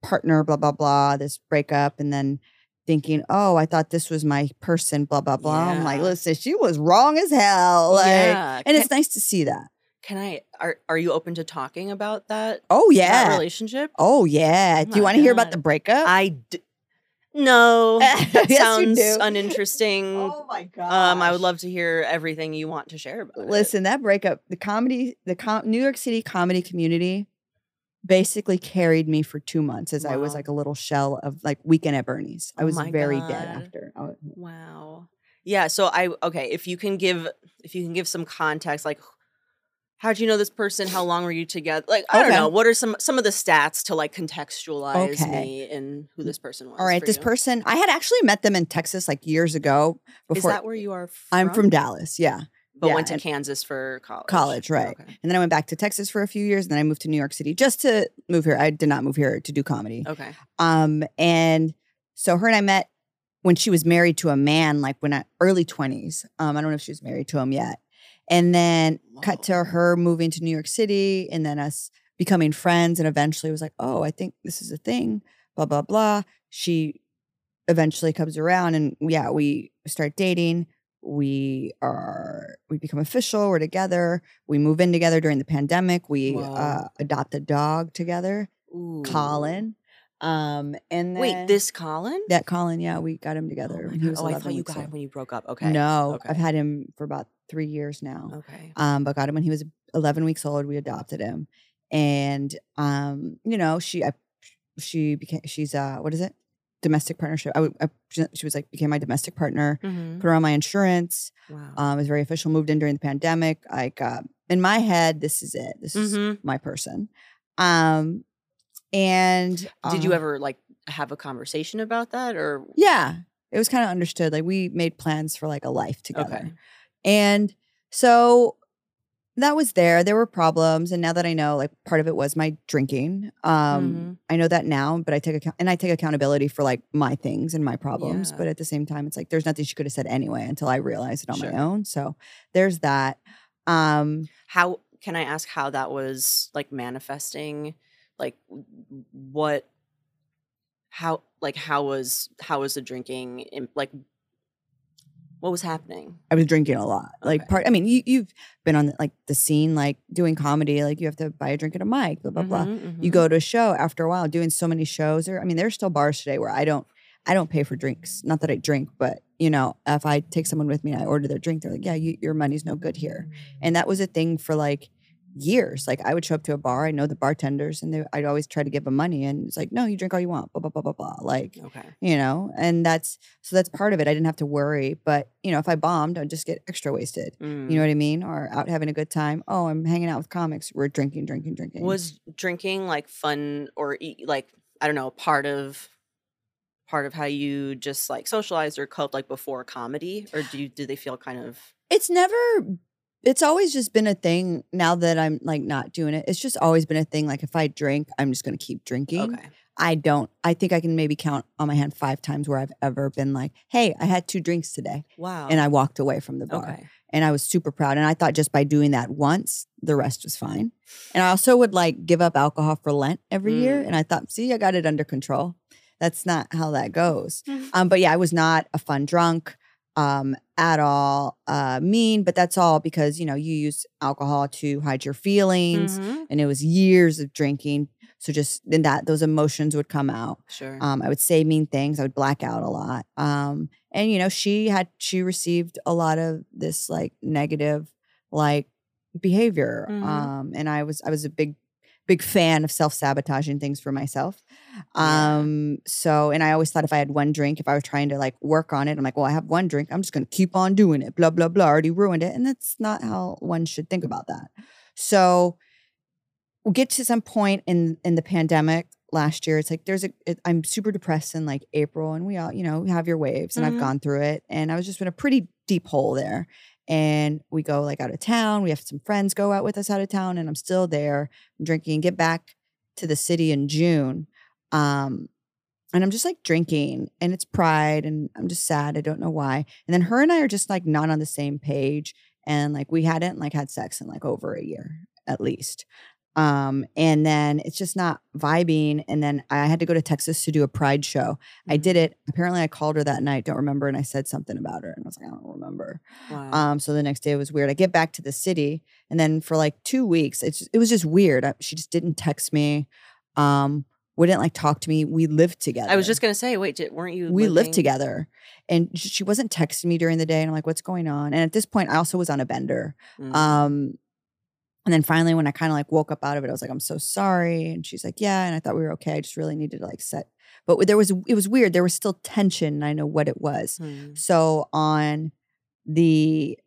partner, blah blah blah, this breakup, and then thinking, oh, I thought this was my person, blah blah blah. I'm like, listen, she was wrong as hell. Like, yeah. and it's nice to see that. Can I are are you open to talking about that? Oh that yeah. relationship? Oh yeah. Oh Do you want to hear about the breakup? I d- no. Yes, That you sounds uninteresting. oh my god. um, I would love to hear everything you want to share about it. Listen, that breakup, the comedy, the com- New York City comedy community basically carried me for two months as I was like a little shell of like weekend at Bernie's. I Oh was my very dead after. Was- Wow. Yeah. So I okay. If you can give if you can give some context, like how'd you know this person? How long were you together? Like I don't know. What are some some of the stats to like contextualize Okay. me and who this person was? All right, this you? person, I had actually met them in Texas like years ago. Before. is that where you are? From? I'm from Dallas, yeah, but yeah, went to Kansas for college. college, right? Okay. And then I went back to Texas for a few years, and then I moved to New York City just to move here. I did not move here to do comedy. Okay. Um, and so her and I met when she was married to a man, like when I early 20s. Um, I don't know if she was married to him yet. And then cut to her moving to New York City and then us becoming friends. And eventually was like, oh, I think this is a thing, blah, blah, blah. She eventually comes around and yeah, we start dating. We are, we become official. We're together. We move in together during the pandemic. We uh, adopt a dog together, Ooh. Colin. Um, and then Wait, this Colin? that Colin, yeah, we got him Oh, together. my when he God. was oh I thought you got him when you broke up. Okay. No, Okay. I've had him for about three years now. Okay. Um, but got him when he was 11 weeks old. We adopted him, and um, you know, she, I, she became, she's uh, what is it? domestic partnership. I, I she was like became my domestic partner. Mhm. Put her on my insurance. Wow. Um, it was very official. Moved in during the pandemic. Like uh, in my head, this is it. This is Mhm. my person. Um, and Did you uh, ever like have a conversation about that or Yeah, it was kind of understood. Like we made plans for like a life together. Okay. And so that was there. There were problems. And now that I know, like part of it was my drinking. Um, Mhm. I know that now, but I take account and I take accountability for like my things and my problems. Yeah. But at the same time, it's like there's nothing she could have said anyway until I realized it on Sure. my own. So there's that. Um, how can I ask how that was like manifesting? Like what how like how was how was the drinking in, like what was happening? I was drinking a lot. Like Okay. part I mean, you you've been on like the scene, like doing comedy, like you have to buy a drink at a mic, blah, blah, blah. Mhm, you mhm. go to a show after a while doing so many shows there i mean there's still bars today where i don't i don't pay for drinks not that i drink but you know if i take someone with me and i order their drink they're like yeah you, your money's no good here and that was a thing for like years like i would show up to a bar i know the bartenders and they, i'd always try to give them money and it's like no you drink all you want blah blah blah blah blah like Okay. you know and that's so that's part of it i didn't have to worry but you know if i bombed i'd just get extra wasted you Mm. know what i mean or out having a good time oh i'm hanging out with comics we're drinking drinking drinking Was drinking like fun or like I don't know, part of part of how you just like socialized or coped like before comedy or do you do they feel kind of it's never it's always just been a thing now that i'm like not doing it it's just always been a thing like if i drink i'm just going to keep drinking okay. i don't i think i can maybe count on my hand five times where i've ever been like hey i had two drinks today Wow. and i walked away from the bar okay. and i was super proud and i thought just by doing that once the rest was fine and i also would like give up alcohol for lent every year Mm. and i thought see i got it under control that's not how that goes um, but yeah, I was not a fun drunk um, at all. Uh, mean, but that's all because you know you use alcohol to hide your feelings, Mhm. and it was years of drinking. So just then that those emotions would come out. Sure. Um, I would say mean things. I would black out a lot. Um, and you know she had she received a lot of this like negative like behavior. Mhm. Um, and I was I was a big big fan of self sabotaging things for myself. Yeah. Um, so and I always thought if I had one drink, if I was trying to like work on it, I'm like, well, I have one drink, I'm just gonna keep on doing it, blah, blah, blah, already ruined it. And that's not how one should think about that. So we'll get to some point in in the pandemic last year. It's like there's a I'm super depressed in like April, and we all, you know, have your waves, and Mhm. I've gone through it. And I was just in a pretty deep hole there. And we go like out of town. We have some friends go out with us out of town, and I'm still there drinking. Get back to the city in June. Um, and I'm just like drinking and it's pride and I'm just sad. I don't know why. And then her and I are just like not on the same page. And like we hadn't like had sex in like over a year at least. Um, and then it's just not vibing. And then I had to go to Texas to do a pride show. I did it. Apparently I called her that night, don't remember, and I said something about her. And I was like, I don't remember. Wow. Um, so the next day it was weird. I get back to the city, and then for like two weeks, it's it was just weird. I, she just didn't text me, um, wouldn't like talk to me. We lived together. I was just gonna say, wait, did, weren't you? we lived together, and she wasn't texting me during the day. And I'm like, what's going on? And at this point, I also was on a bender. Mm. Um, and then finally, when I kind of like woke up out of it, I was like, I'm so sorry. And she's like, Yeah. And I thought we were okay. I just really needed to like set. But there was it was weird. There was still tension. And I know what it was. Hmm. So on the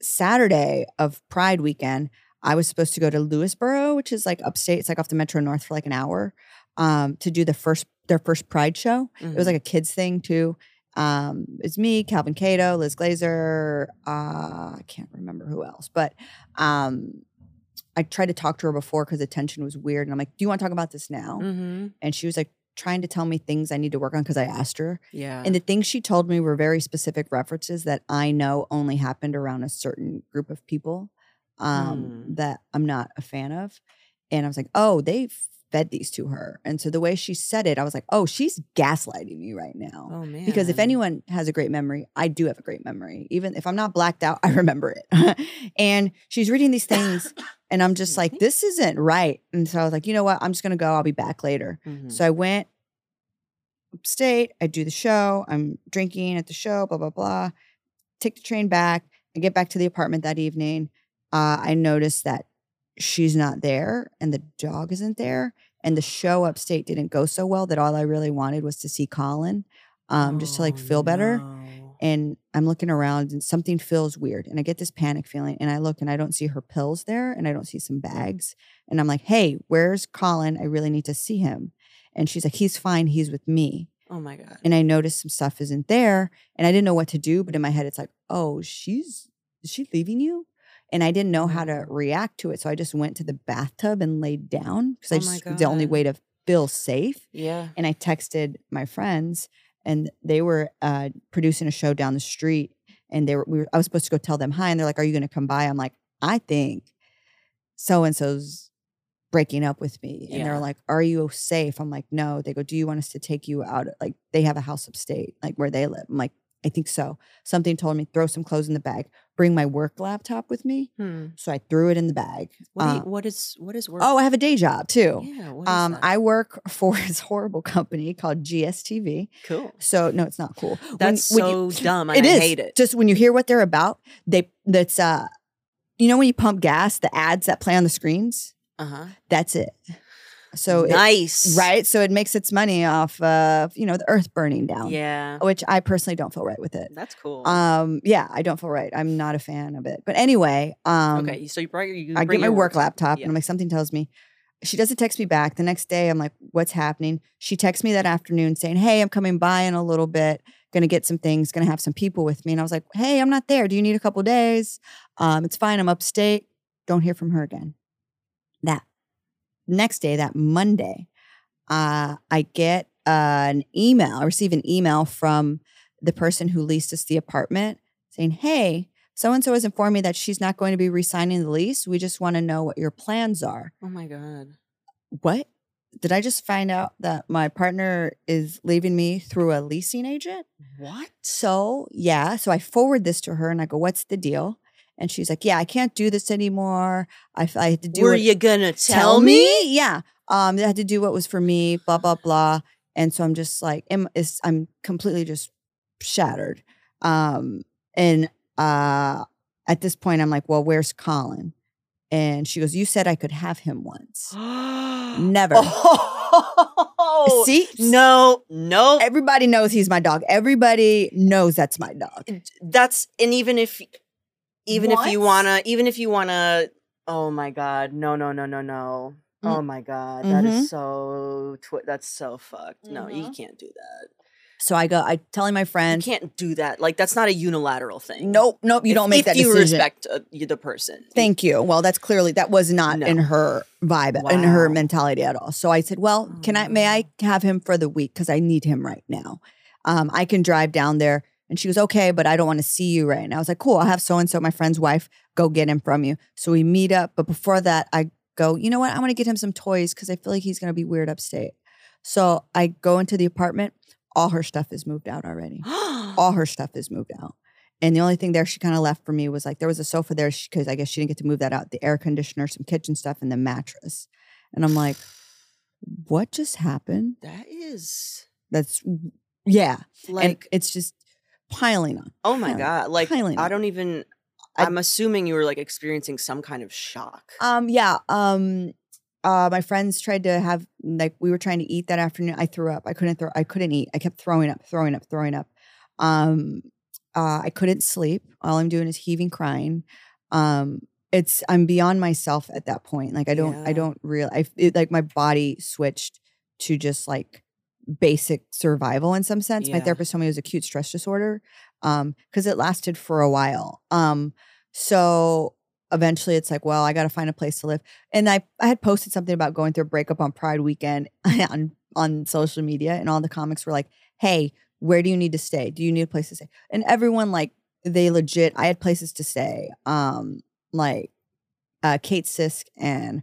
Saturday of Pride weekend, I was supposed to go to Lewisboro, which is like upstate. It's like off the Metro North for like an hour, um, to do the first their first Pride show. It was Mhm. like a kids thing too. Um, it's me, Calvin Cato, Liz Glazer. Uh, I can't remember who else, but um, I tried to talk to her before because the tension was weird, and I'm like, "Do you want to talk about this now?" Mhm. And she was like trying to tell me things I need to work on because I asked her. Yeah. And the things she told me were very specific references that I know only happened around a certain group of people um, Hmm. that I'm not a fan of. And I was like, oh, they fed these to her. And so the way she said it, I was like, oh, she's gaslighting me right now. oh man. Because if anyone has a great memory, I do have a great memory. Even if I'm not blacked out, I remember it. and she's reading these things, and I'm just like, this isn't right. And so I was like, you know what? I'm just going to go. I'll be back later. Mhm. So I went upstate. I do the show. I'm drinking at the show, blah, blah, blah. Take the train back. I get back to the apartment that evening. Uh, I noticed that she's not there and the dog isn't there. and the show upstate didn't go so well that all I really wanted was to see Colin, um, just to like feel better. Oh, no. And I'm looking around and something feels weird, and I get this panic feeling, and I look and I don't see her pills there, and I don't see some bags, and I'm like, "Hey, where's Colin? I really need to see him." And she's like, "He's fine. He's with me." Oh my god. and I noticed some stuff isn't there, and I didn't know what to do. But in my head, it's like, oh, she's is she leaving you? And I didn't know how to Oh. react to it, so I just went to the bathtub and laid down because I Oh just the only way to feel safe. Yeah. And I texted my friends, and they were uh, producing a show down the street, and they were, we were I was supposed to go tell them hi, and they're like, "Are you going to come by?" I'm like, "I think so and so's." breaking up with me and Yeah. they're like are you safe i'm like no they go do you want us to take you out like they have a house upstate like where they live i'm like i think so something told me throw some clothes in the bag bring my work laptop with me Hmm. so i threw it in the bag What, do Uh, what is what is work? oh i have a day job too yeah. What is um that? i work for this horrible company called gstv cool. so no it's not cool When- That's when you- so dumb. It I is hate it. just when you hear what they're about they that's uh you know when you pump gas the ads that play on the screens Uh huh. that's it so it, nice. right? So it makes its money off of you know the earth burning down Yeah. which i personally don't feel right with it. That's cool. um yeah i don't feel right. I'm not a fan of it. But anyway um okay. So you brought your. You i get my work laptop Yeah. and i'm like something tells me. She doesn't text me back. The next day i'm like what's happening? She texts me that afternoon saying hey i'm coming by in a little bit. Gonna get some things gonna have some people with me. And i was like hey i'm not there. Do you need a couple days? Um it's fine. I'm upstate. Don't hear from her again. That next day that monday uh i get uh, an email i receive an email from the person who leased us the apartment saying hey so and so has informed me that she's not going to be re-signing the lease. We just want to know what your plans are. Oh my god. what? Did i just find out that my partner is leaving me through a leasing agent? What? so yeah so i forward this to her and i go what's the deal and she's like yeah i can't do this anymore. I had to do Were what- you gonna tell, me? yeah. Um i had to do what was for me blah blah blah. And so i'm just like am, i'm completely just shattered. Um and uh at this point i'm like well where's colin? And she goes you said i could have him once. Never. Oh, see? No, no. everybody knows he's my dog. Everybody knows that's my dog. That's and even if, even if you wanna, even if you wanna. Oh my god! No, no, no, no, no. Mm. Oh my god, that Mhm. is so. Twi- that's so fucked. No, you Mhm. can't do that. so i go i telling my friend, You can't do that. Like that's not a unilateral thing. nope nope you If- don't make if that you decision respect uh, you, the person. Thank you. Well, that's clearly that was not in her vibe, in her mentality at all. So I said, "Well, Oh, can I? May I have him for the week because I need him right now. Um, I can drive down there." And she goes, "Okay, but I don't want to see you right now." I was like, "Cool. I'll have so and so, my friend's wife, go get him from you." So we meet up, but before that, I go, "You know what? I want to get him some toys because I feel like he's gonna be weird upstate." So I go into the apartment. All her stuff is moved out already all her stuff is moved out. And the only thing there she kind of left for me was like there was a sofa there because I guess she didn't get to move that out, the air conditioner, some kitchen stuff, and the mattress. And I'm like, what just happened? that is That's yeah, and like. it's just piling on. oh my piling- god! Like piling I don't even. I- I'm assuming you were like experiencing some kind of shock. Um, yeah. Um, uh, my friends tried to have like we were trying to eat that afternoon. I threw up. I couldn't throw. I couldn't eat. I kept throwing up, throwing up, throwing up. Um, uh, I couldn't sleep. All I'm doing is heaving, crying. Um, it's I'm beyond myself at that point. Like I don't. I don't real. I it, like my body switched to just like basic survival in some sense. My therapist told me it was acute stress disorder. Um, because it lasted for a while. Um, so eventually it's like, well, I got to find a place to live. And I, I had posted something about going through a breakup on Pride weekend on, on social media, and all the comics were like, hey, where do you need to stay? Do you need a place to stay? And everyone, like, they legit, I had places to stay. Um, like uh, Kate Sisk and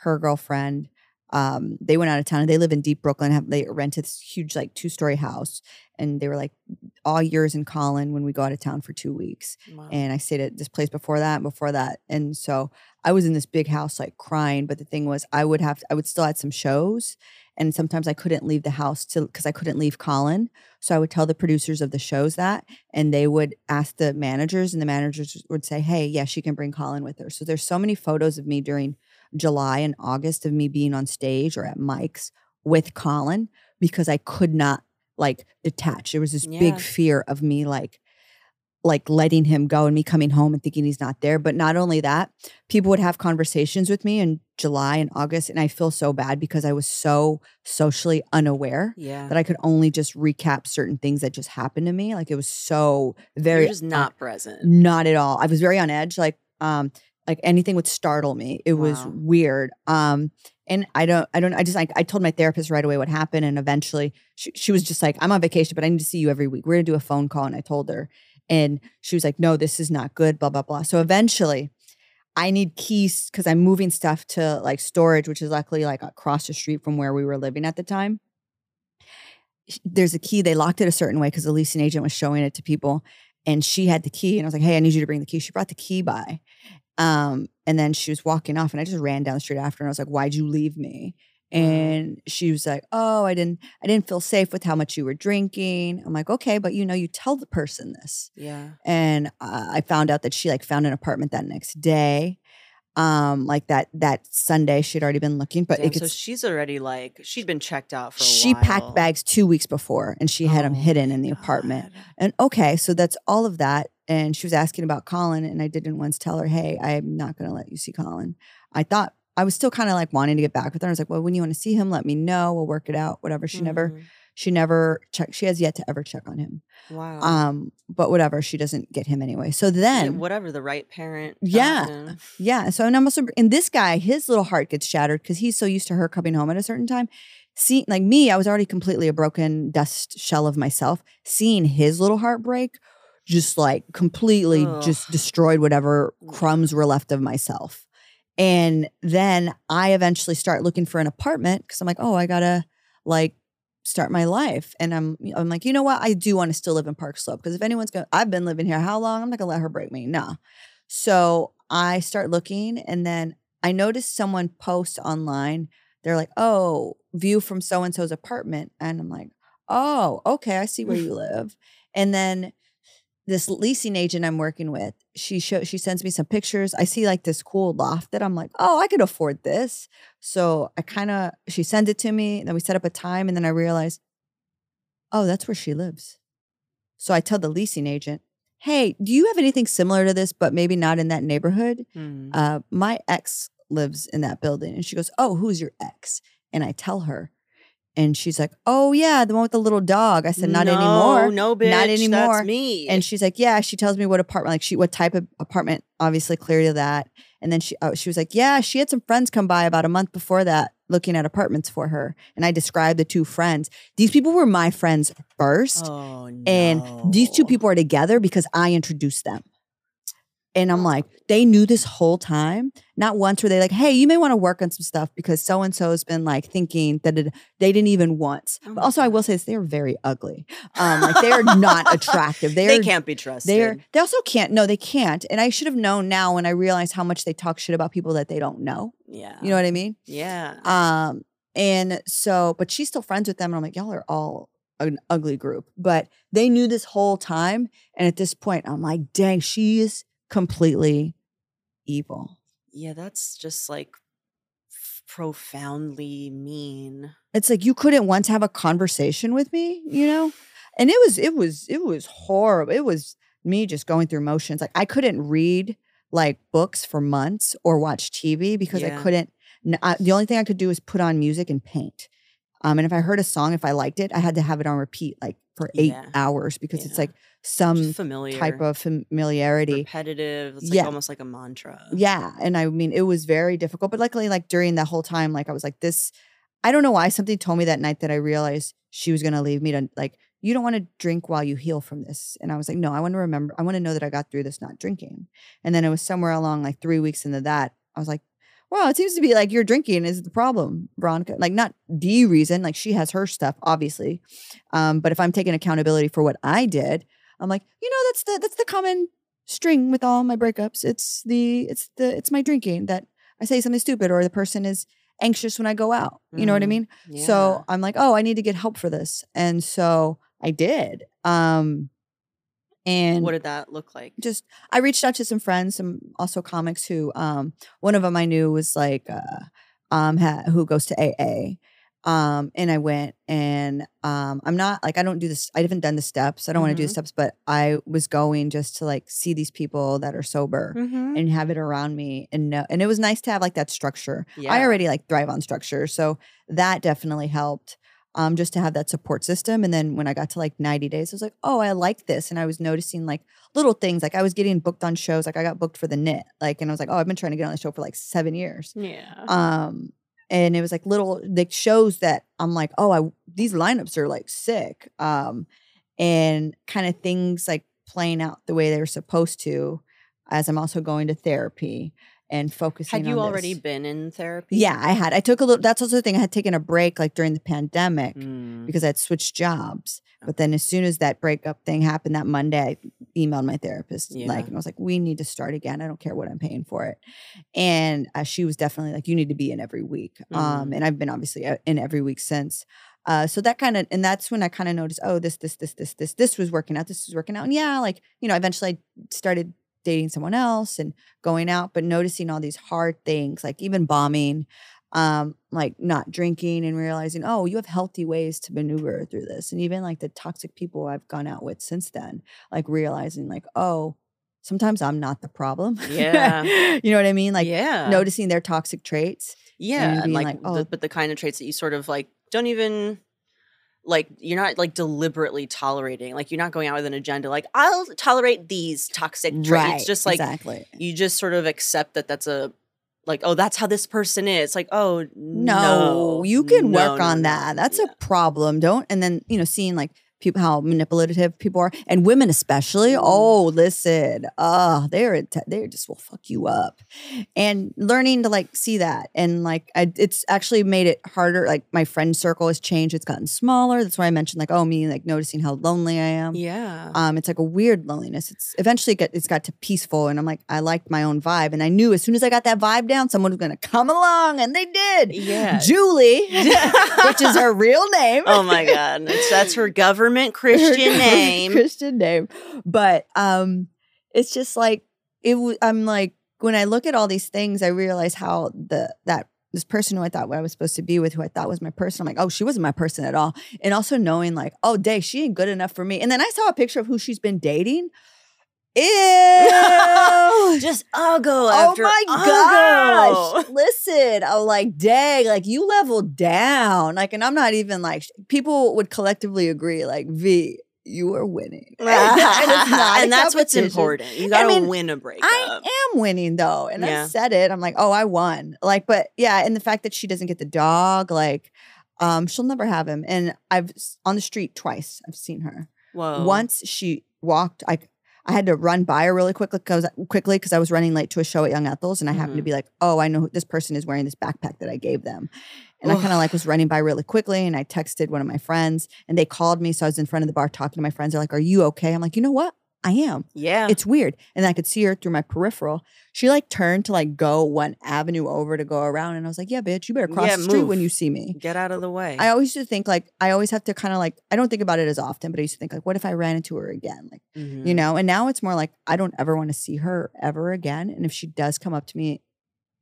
her girlfriend, um, they went out of town and they live in deep Brooklyn. Have they rented this huge, like, two story house. And they were like all years in Colin when we go out of town for two weeks Wow. and I stayed at this place before that, and before that, and so I was in this big house like crying. But the thing was, I would have, I would still had some shows, and sometimes I couldn't leave the house to because I couldn't leave Colin. So I would tell the producers of the shows that, and they would ask the managers, and the managers would say, "Hey, yeah, she can bring Colin with her." So there's so many photos of me during July and August of me being on stage or at mics with Colin because I could not like detach. There was this Yeah. big fear of me like like letting him go and me coming home and thinking he's not there. But not only that, people would have conversations with me in July and August, and I feel so bad because I was so socially unaware Yeah. that I could only just recap certain things that just happened to me. Like it was so very You're just not present. not at all. I was very on edge. Like um like anything would startle me. It was weird. Um and I don't I don't I just like I told my therapist right away what happened and eventually she, she was just like I'm on vacation but I need to see you every week. We're going to do a phone call and I told her and she was like no this is not good blah blah blah. So eventually I need keys cuz I'm moving stuff to like storage which is luckily like across the street from where we were living at the time. There's a key they locked it a certain way cuz the leasing agent was showing it to people and she had the key and I was like, "Hey, I need you to bring the key." She brought the key by. Um, and then she was walking off and I just ran down the street after and I was like, "Why'd you leave me?" And she was like, "Oh, I didn't I didn't feel safe with how much you were drinking." I'm like, "Okay, but you know, you tell the person this." Yeah. And uh, I found out that she like found an apartment that next day. Um, like that that Sunday she'd already been looking, but Damn, it so she's already like she'd been checked out for a she while. packed bags two weeks before and she had them Oh hidden in the apartment. And okay, so that's all of that. And she was asking about Colin, and I didn't once tell her, hey, I'm not going to let you see Colin. I thought I was still kind of like wanting to get back with her. I was like, well, when you want to see him, let me know. We'll work it out. Whatever. She never, Mhm. she never checked. She has yet to ever check on him. Wow. Um, but whatever, she doesn't get him anyway. So Yeah, then, whatever the right parent. Yeah. him. yeah. So and I'm also, and this guy, his little heart gets shattered because he's so used to her coming home at a certain time. See, like me, I was already completely a broken dust shell of myself. Seeing his little heart break, just like completely just destroyed whatever crumbs were left of myself. And then I eventually start looking for an apartment because I'm like, oh, I gotta like start my life. And I'm I'm like, you know what? I do want to still live in Park Slope because if anyone's gonna, I've been living here how long? I'm not gonna let her break me. No. So I start looking, and then I noticed someone post online. They're like, oh, view from so and so's apartment, and I'm like, oh, okay, I see where you live. And then this leasing agent I'm working with, she show she sends me some pictures. I see like this cool loft that I'm like, oh, I could afford this. So I kind of she sends it to me, and then we set up a time, and then I realize, oh, that's where she lives. So I tell the leasing agent, hey, do you have anything similar to this, but maybe not in that neighborhood? Hmm. Uh, my ex lives in that building. And she goes, oh, who's your ex? And I tell her, and she's like, oh yeah, the one with the little dog. I said, not no, anymore. No, bitch. Not anymore. That's me. And she's like, yeah. She tells me what apartment, like she, what type of apartment. Obviously, clear to that. And then she, oh, she was like, yeah, she had some friends come by about a month before that, looking at apartments for her. And I described the two friends. These people were my friends first, oh no. and these two people are together because I introduced them. And I'm Oh. like, they knew this whole time. Not once were they like, hey, you may want to work on some stuff because so and so has been like thinking that it, they didn't even once. Oh but also, I will say this: they are very ugly. Um, like they are not attractive. They, They can't be trusted. they're they also can't. No, they can't. And I should have known now when I realized how much they talk shit about people that they don't know. yeah. You know what I mean? Yeah. Um, and so, but she's still friends with them. And I'm like, y'all are all an ugly group. But they knew this whole time. And at this point, I'm like, dang, she is completely evil. yeah. That's just like profoundly mean. It's like you couldn't once have a conversation with me, you know? And it was, it was, it was horrible. It was me just going through motions. Like I couldn't read like books for months or watch TV because I couldn't. I, the only thing I could do was put on music and paint. Um, and if I heard a song, if I liked it, I had to have it on repeat like for eight Yeah. hours because it's like some familiar. type of familiarity. repetitive. It's like Yeah. almost like a mantra. Yeah. And I mean, it was very difficult. But luckily, like during that whole time, like I was like, this, I don't know why something told me that night that I realized she was going to leave me to like, you don't want to drink while you heal from this. And I was like, no, I want to remember, I want to know that I got through this not drinking. And then it was somewhere along like three weeks into that, I was like, well, it seems to be like your drinking is the problem, Veronica. Like, not the reason, like she has her stuff, obviously. Um, but if I'm taking accountability for what I did, I'm like, you know, that's the that's the common string with all my breakups. It's the it's the it's my drinking that I say something stupid or the person is anxious when I go out. You know what I Mhm. mean? Yeah. So I'm like, oh, I need to get help for this. And so I did. Um And what did that look like? just I reached out to some friends, some also comics who um one of them I knew was like uh um ha- who goes to AA. Um and I went and um I'm not like I don't do this I haven't done the steps. I don't want to do the Mhm. steps, but I was going just to like see these people that are sober Mm-hmm. and have it around me and know and it was nice to have like that structure. Yeah. I already like thrive on structure. So that definitely helped. Um, just to have that support system. And then when I got to like 90 days, I was like, oh, I like this. And I was noticing like little things. Like I was getting booked on shows. Like I got booked for the knit. Like, and I was like, oh, I've been trying to get on the show for like seven years. Yeah. Um, and it was like little like shows that I'm like, oh, I these lineups are like sick. Um, and kind of things like playing out the way they're supposed to, as I'm also going to therapy and focusing. Had you already been in therapy? Yeah, I had. I took a little. That's also the thing. I had taken a break like during the pandemic Mm. because I had switched jobs. But then as soon as that breakup thing happened that Monday, I emailed my therapist Yeah. like and I was like, "We need to start again. I don't care what I'm paying for it." And uh, she was definitely like, "You need to be in every week." Um, Mhm. and I've been obviously uh, in every week since. Uh, so that kind of and that's when I kind of noticed, oh, this, this, this, this, this, this was working out. This was working out. And yeah, like you know, eventually I started dating someone else and going out, but noticing all these hard things, like even bombing, um, like not drinking and realizing, oh, you have healthy ways to maneuver through this. And even like the toxic people I've gone out with since then, like realizing, like, oh, sometimes I'm not the problem. Yeah. you know what I mean? Like yeah. noticing their toxic traits. Yeah, and being like, like, the, "Oh." but the kind of traits that you sort of like don't even like you're not like deliberately tolerating. Like you're not going out with an agenda. Like I'll tolerate these toxic traits. Right. Just like exactly. you just sort of accept that that's a like oh that's how this person is. Like oh No, no, you can no, work no, on that. That's a problem. Don't and then you know seeing like people how manipulative people are and women especially. Oh, listen, uh, they're they just will fuck you up, and learning to like see that and like I, it's actually made it harder. Like my friend circle has changed. It's gotten smaller. That's why I mentioned like oh me like noticing how lonely I am. yeah. Um, it's like a weird loneliness. It's eventually it got, it's got to peaceful, and I'm like, I liked my own vibe, and I knew as soon as I got that vibe down, someone was gonna come along, and they did. Yeah. Julie, which is her real name. oh my god, It's- that's her government Her Christian name. Christian name, but um, it's just like it. w- I'm like when I look at all these things, I realize how the that. This person who I thought I was supposed to be with, who I thought was my person, I'm like, oh, she wasn't my person at all. And also knowing, like, oh, day, she ain't good enough for me. And then I saw a picture of who she's been dating. Ew. Just uggo Oh my uggo. gosh. Listen, I'm like, dang, like you leveled down. Like, and I'm not even like, people would collectively agree, like, V, you are winning. and, it's not a and that's what's competition. important. You gotta mean, win a breakup. I am winning though. And Yeah. I said it. I'm like, oh, I won. Like, but yeah, and the fact that she doesn't get the dog, like, um, she'll never have him. And I've s- on the street twice, I've seen her. Whoa. Once she walked, I I had to run by her really quickly because quickly because I was running late to a show at Young Ethel's, and I happened to Mhm. be like, "Oh, I know who- this person is wearing this backpack that I gave them," and I kind of like was running by really quickly, and I texted one of my friends, and they called me, so I was in front of the bar talking to my friends. They're like, "Are you okay?" I'm like, "You know what? I am. Yeah. It's weird," and I could see her through my peripheral. She like turned to like go one avenue over to go around, and I was like, "Yeah, bitch, you better cross Yeah, the street when you see me." Get out of the way. I always used to think like I always have to kind of like I don't think about it as often, but I used to think like, what if I ran into her again? Like, Mhm. you know, and now it's more like I don't ever want to see her ever again. And if she does come up to me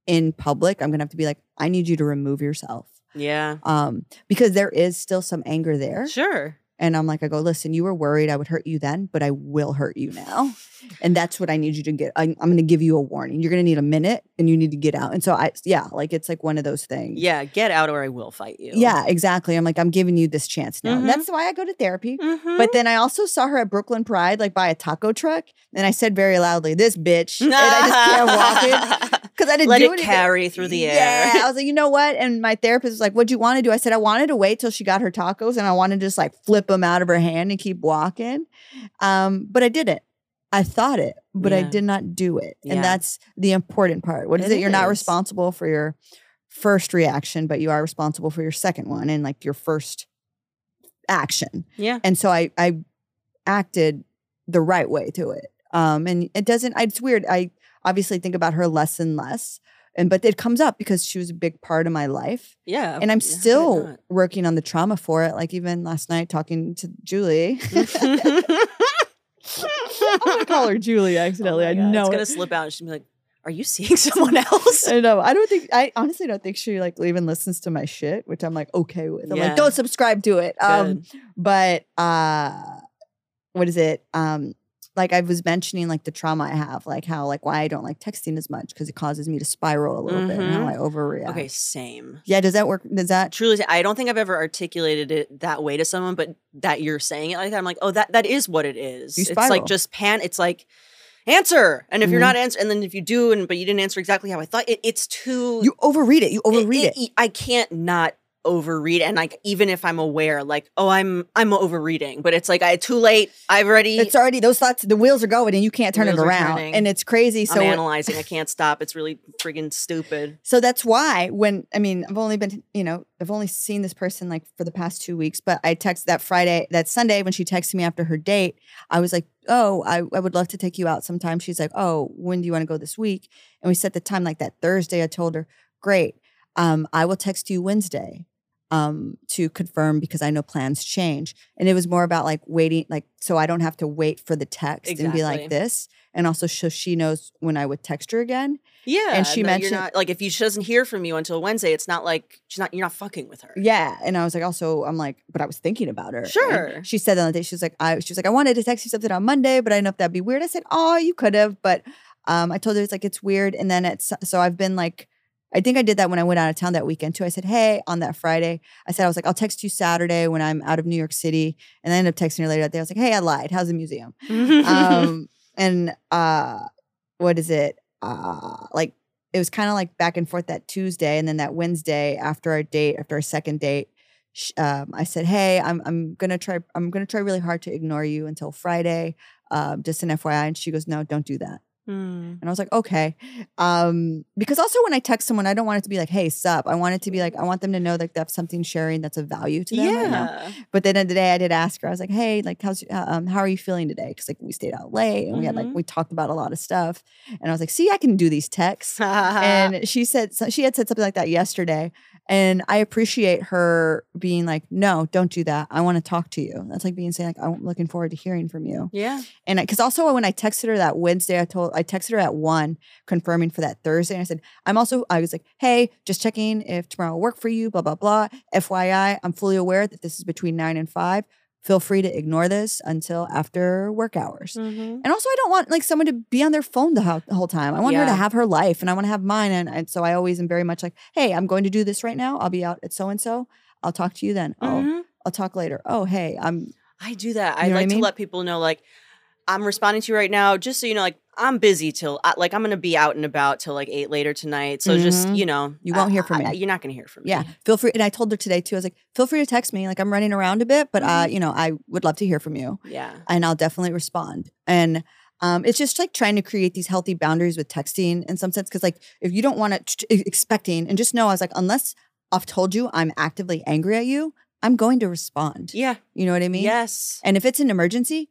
in public, I'm gonna have to be like, I need you to remove yourself. Yeah. Um, because there is still some anger there. Sure. And I'm like, I go, listen, you were worried I would hurt you then, but I will hurt you now. and that's what I need you to get. I, I'm going to give you a warning. You're going to need a minute and you need to get out. And so I, yeah, like it's like one of those things. Yeah. Get out or I will fight you. Yeah, exactly. I'm like, I'm giving you this chance now. Mhm. And that's why I go to therapy. Mhm. But then I also saw her at Brooklyn Pride, like by a taco truck. And I said very loudly, this bitch. And I just can't walk because I didn't Let do it anything. carry through the air. Yeah. I was like, you know what? And my therapist was like, "What do you want to do? I said, I wanted to wait till she got her tacos and I wanted to just like flip them out of her hand and keep walking. Um, but I didn't. I thought it, but I did not do it. Yeah. And that's the important part. What is It it? You're not responsible for your first reaction, but you are responsible for your second one and like your first action. Yeah. And so I I acted the right way to it. Um and it doesn't I, it's weird. I obviously think about her less and less. And but it comes up because she was a big part of my life. Yeah. And I'm yeah, how could it still working on the trauma for it. Like even last night talking to Julie. I'm gonna call her Julie accidentally. Oh I know it's it. gonna slip out, and she'll be like, "Are you seeing someone else?" I know. I don't think. I honestly don't think she like even listens to my shit, which I'm like okay with. I'm Yeah. like, don't subscribe to it. Um, but uh, what is it? Um, like I was mentioning, like the trauma I have, like how like why I don't like texting as much because it causes me to spiral a little bit and how Mhm. I overreact. Okay, same. Yeah. Does that work? Does that? Truly, I don't think I've ever articulated it that way to someone, but that you're saying it like that, I'm like, oh, that that is what it is. You It's like just pan. It's like answer, and if you're Mhm. not answer, and then if you do, and but you didn't answer exactly how I thought, it, it's too. You overread it. You overread it. I can't not overread, and like even if I'm aware, like oh, I'm I'm overreading, but it's like I too late. I've already. It's already those thoughts. The wheels are going, and you can't turn it around, and it's crazy. I'm So analyzing. I can't stop. It's really friggin' stupid. So that's why when I mean I've only been you know I've only seen this person like for the past two weeks, but I text that Friday that Sunday when she texted me after her date, I was like, oh, I, I would love to take you out sometime. She's like, oh, when do you want to go this week? And we set the time like that Thursday. I told her, great, um, I will text you Wednesday um to confirm because I know plans change. And it was more about like waiting, like so I don't have to wait for the text and be like this. And also so she knows when I would text her again. Yeah, And she mentioned- you're not, like if you, she doesn't hear from you until Wednesday, it's not like she's not you're not fucking with her. Yeah. And I was like, also, I'm like, but I was thinking about her. And Sure. she said the other day, she was like, I she was like, I wanted to text you something on Monday, but I know if that'd be weird. I said, Oh, you could have, but um, I told her it's like it's weird. And then it's so I've been like, I think I did that when I went out of town that weekend too. I said, Hey, on that Friday, I said I was like, I'll text you Saturday when I'm out of New York City. And I ended up texting her later that day. I was like, Hey, I lied. How's the museum? um and uh what is it uh like it was kind of like back and forth that tuesday and then that wednesday after our date after our second date um, i said hey i'm i'm gonna try i'm gonna try really hard to ignore you until friday um, just an fyi and she goes no don't do that Hmm. and I was like, okay. Um, because also when I text someone, I don't want it to be like, hey, sup. I want it to be like, I want them to know that they have something sharing that's of value to them. right. Yeah. But then at the day I did ask her, I was like, hey, like, how's, uh, um, how are you feeling today? Because like we stayed out late and we had like, Mhm. we talked about a lot of stuff. And I was like, see, I can do these texts. and she said, so she had said something like that yesterday. And I appreciate her being like, no, don't do that. I want to talk to you. That's like being saying, like, I'm looking forward to hearing from you. yeah. And because also when I texted her that Wednesday, I told I texted her at one confirming for that Thursday. And I said, I'm also I was like, hey, just checking if tomorrow will work for you, blah, blah, blah. FYI, I'm fully aware that this is between nine and five. Feel free to ignore this until after work hours. Mhm. And also, I don't want like someone to be on their phone the, ho- the whole time. I want her to have her life, and I want to have mine. And, and so I always am very much like, "Hey, I'm going to do this right now. I'll be out at so and so. I'll talk to you then. Oh, Mhm. I'll talk later. Oh, hey, I'm I do that. You I know I like mean? to let people know, like, I'm responding to you right now, just so you know, like, I'm busy till, like, I'm gonna be out and about till like eight later tonight. So just, Mhm. you know, You won't I- hear from I- me. You're not gonna hear from me. Yeah, feel free. And I told her today too. I was like, feel free to text me. Like I'm running around a bit, but uh, Mhm. you know, I would love to hear from you, Yeah. and I'll definitely respond. And um, it's just like trying to create these healthy boundaries with texting in some sense, because like if you don't want to expecting, and just know, I was like, unless I've told you I'm actively angry at you, I'm going to respond. Yeah. You know what I mean? Yes. And if it's an emergency,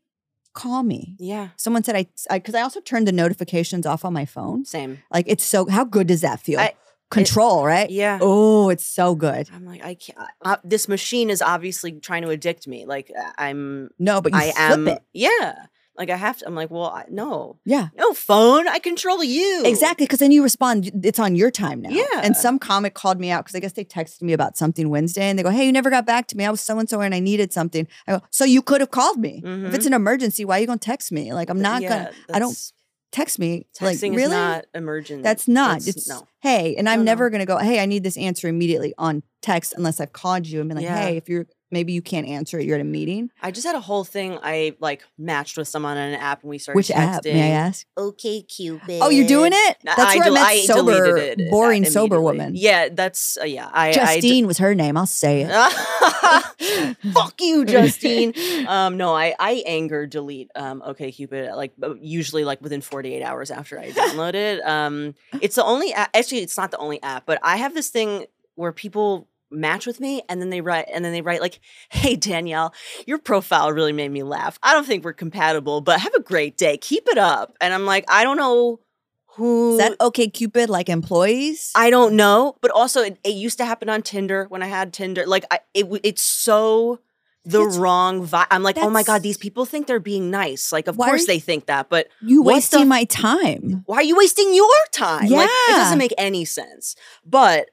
call me. Yeah. Someone said I because I, also turned the notifications off on my phone. Same. Like it's so how good does that feel? I- Control, right? Yeah. Oh, it's so good. I'm like, I can't. Uh, this machine is obviously trying to addict me. Like, uh, I'm. No, but you I am. it. Yeah. Like, I have to. I'm like, well, I, no, Yeah. no phone. I control you. Exactly, because then you respond. It's on your time now. Yeah. And some comic called me out because I guess they texted me about something Wednesday, and they go, "Hey, you never got back to me. I was so and so, and I needed something." I go, "So you could have called me. If it's mm-hmm. an emergency, why are you gonna text me? Like I'm not Yeah, gonna. I don't text me. Like Texting really? is not emergent. That's not. That's- it's no. hey, and I'm No, no. never gonna go. Hey, I need this answer immediately on text unless I've called you and been like, Yeah. hey, if you're maybe you can't answer it, you're at a meeting. I just had a whole thing. I like matched with someone on an app and we started Which texting. app? May I ask? OkCupid. Oh, you're doing it? No, That's where I met sober, deleted it, uh, boring sober woman. Yeah, that's uh, yeah. I Justine was her name. I'll say it. Fuck you, Justine. um, no, I I anger delete um OkCupid like uh, usually like within 48 hours after I download it. Um, it's the only app, actually it's not the only app, but I have this thing where people match with me and then they write and then they write like hey danielle your profile really made me laugh i don't think we're compatible but have a great day keep it up and i'm like i don't know who Is that OkCupid? Like employees? I don't know, but also it, it used to happen on Tinder when I had Tinder. Like I, it, it's so the That's- wrong vibe. I'm like, oh my god, these people think they're being nice. Like, of course you- they think that, but You What the wasting my time. why are you wasting your time? Like, it doesn't make any sense. But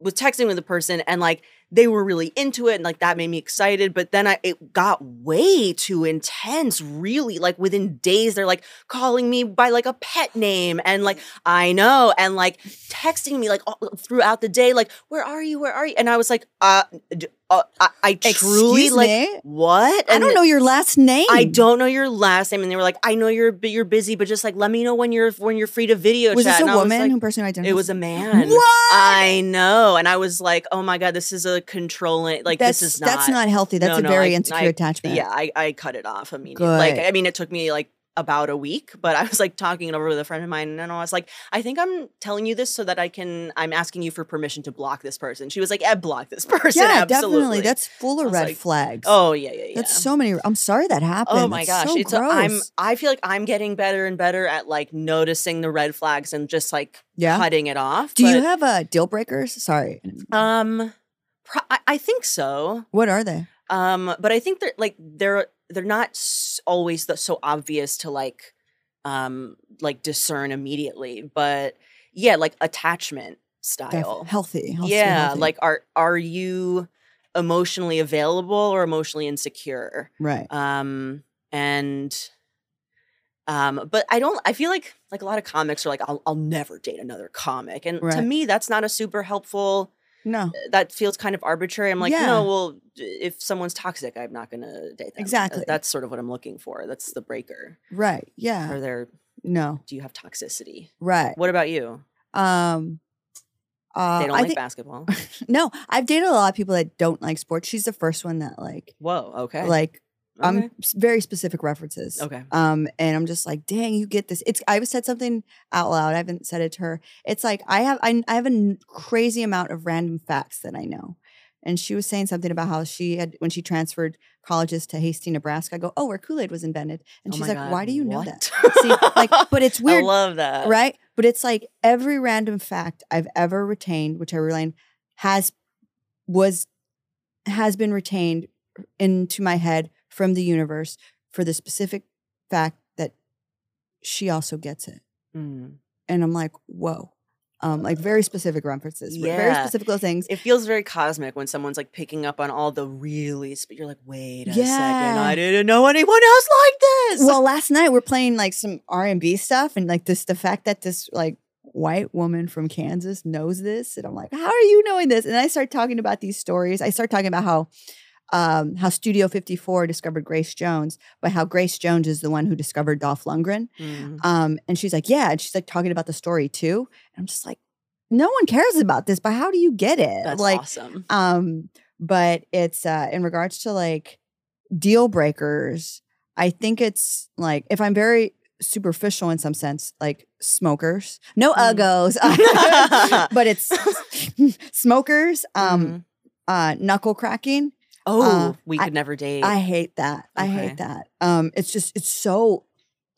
was texting with the person and like they were really into it and like that made me excited but then I it got way too intense really like within days they're like calling me by like a pet name and like I know and like texting me like all, throughout the day like where are you? Where are you? And I was like uh, d- uh I, I truly Excuse like me? what I don't know your last name. I don't know your last name and they were like I know you're you're busy but just like let me know when you're when you're free to video Was chat this a and I was woman like, who person identified? it was a man. What? I know. And I was like, oh my God, this is a controlling, like, that's, this is not. that's not healthy. That's No, a no, very I- insecure I- attachment. Yeah, I, I cut it off immediately. Like, I mean, it took me like about a week, but I was like talking it over with a friend of mine and I was like, I think I'm telling you this so that I can, I'm asking you for permission to block this person. She was like, Ed, block this person. yeah, Absolutely. definitely. That's full of red like, flags. Oh, yeah, yeah, yeah. that's so many. I'm sorry that happened. Oh my It's gosh, so it's a, I'm. I feel like I'm getting better and better at like noticing the red flags and just like yeah. cutting it off. Do you have a deal breakers? Sorry. Um, pro- I, I think so. What are they? Um, but I think they're like they're they're not always so obvious to like um like discern immediately. But yeah, like attachment Def- style. healthy. healthy, yeah, healthy. like are are you emotionally available or emotionally insecure? right. Um, and um, but I don't. I feel like like a lot of comics are like, I'll I'll never date another comic, and to me, that's not a super helpful No. that feels kind of arbitrary. I'm like, Yeah. no, well, if someone's toxic, I'm not going to date them. Uh, Exactly. That's sort of what I'm looking for. That's the breaker. Right. Yeah. Are there? No. Do you have toxicity? Right. What about you? Um. Uh, They don't I like think basketball. no. I've dated a lot of people that don't like sports. She's the first one that like Whoa. Okay. like okay. um very specific references. okay. Um, and I'm just like, dang, you get this. It's I've said something out loud. I haven't said it to her. It's like I have I, I have a n- crazy amount of random facts that I know. And she was saying something about how she had when she transferred colleges to Hastings, Nebraska. I go, oh, where Kool Aid was invented, and Oh she's like, God, why do you know that? what? See, like, but it's weird, I love that. right? But it's like every random fact I've ever retained, which I retained, has was has been retained into my head from the universe for the specific fact that she also gets it. Mm. And I'm like, whoa. Um, like very specific references, very specific little things. It feels very cosmic when someone's like picking up on all the really, but you're like, wait a second, I didn't know anyone else like this. Well, last night we're playing like some R and B stuff, and like this, the fact that this like white woman from Kansas knows this, and I'm like, how are you knowing this? And I start talking about these stories. I start talking about how um, how Studio 54 discovered Grace Jones, but how Grace Jones is the one who discovered Dolph Lundgren. Mm. Um, and she's like, yeah, and she's like talking about the story too. And I'm just like, no one cares about this, but how do you get it? That's like, awesome. um, but it's uh in regards to like deal breakers, I think it's like if I'm very superficial in some sense, like smokers, no Mm. uggos, but it's smokers, um, Mhm. uh, knuckle cracking. Oh, uh, we I- could never date. I hate that. I hate that. Um, it's just it's so.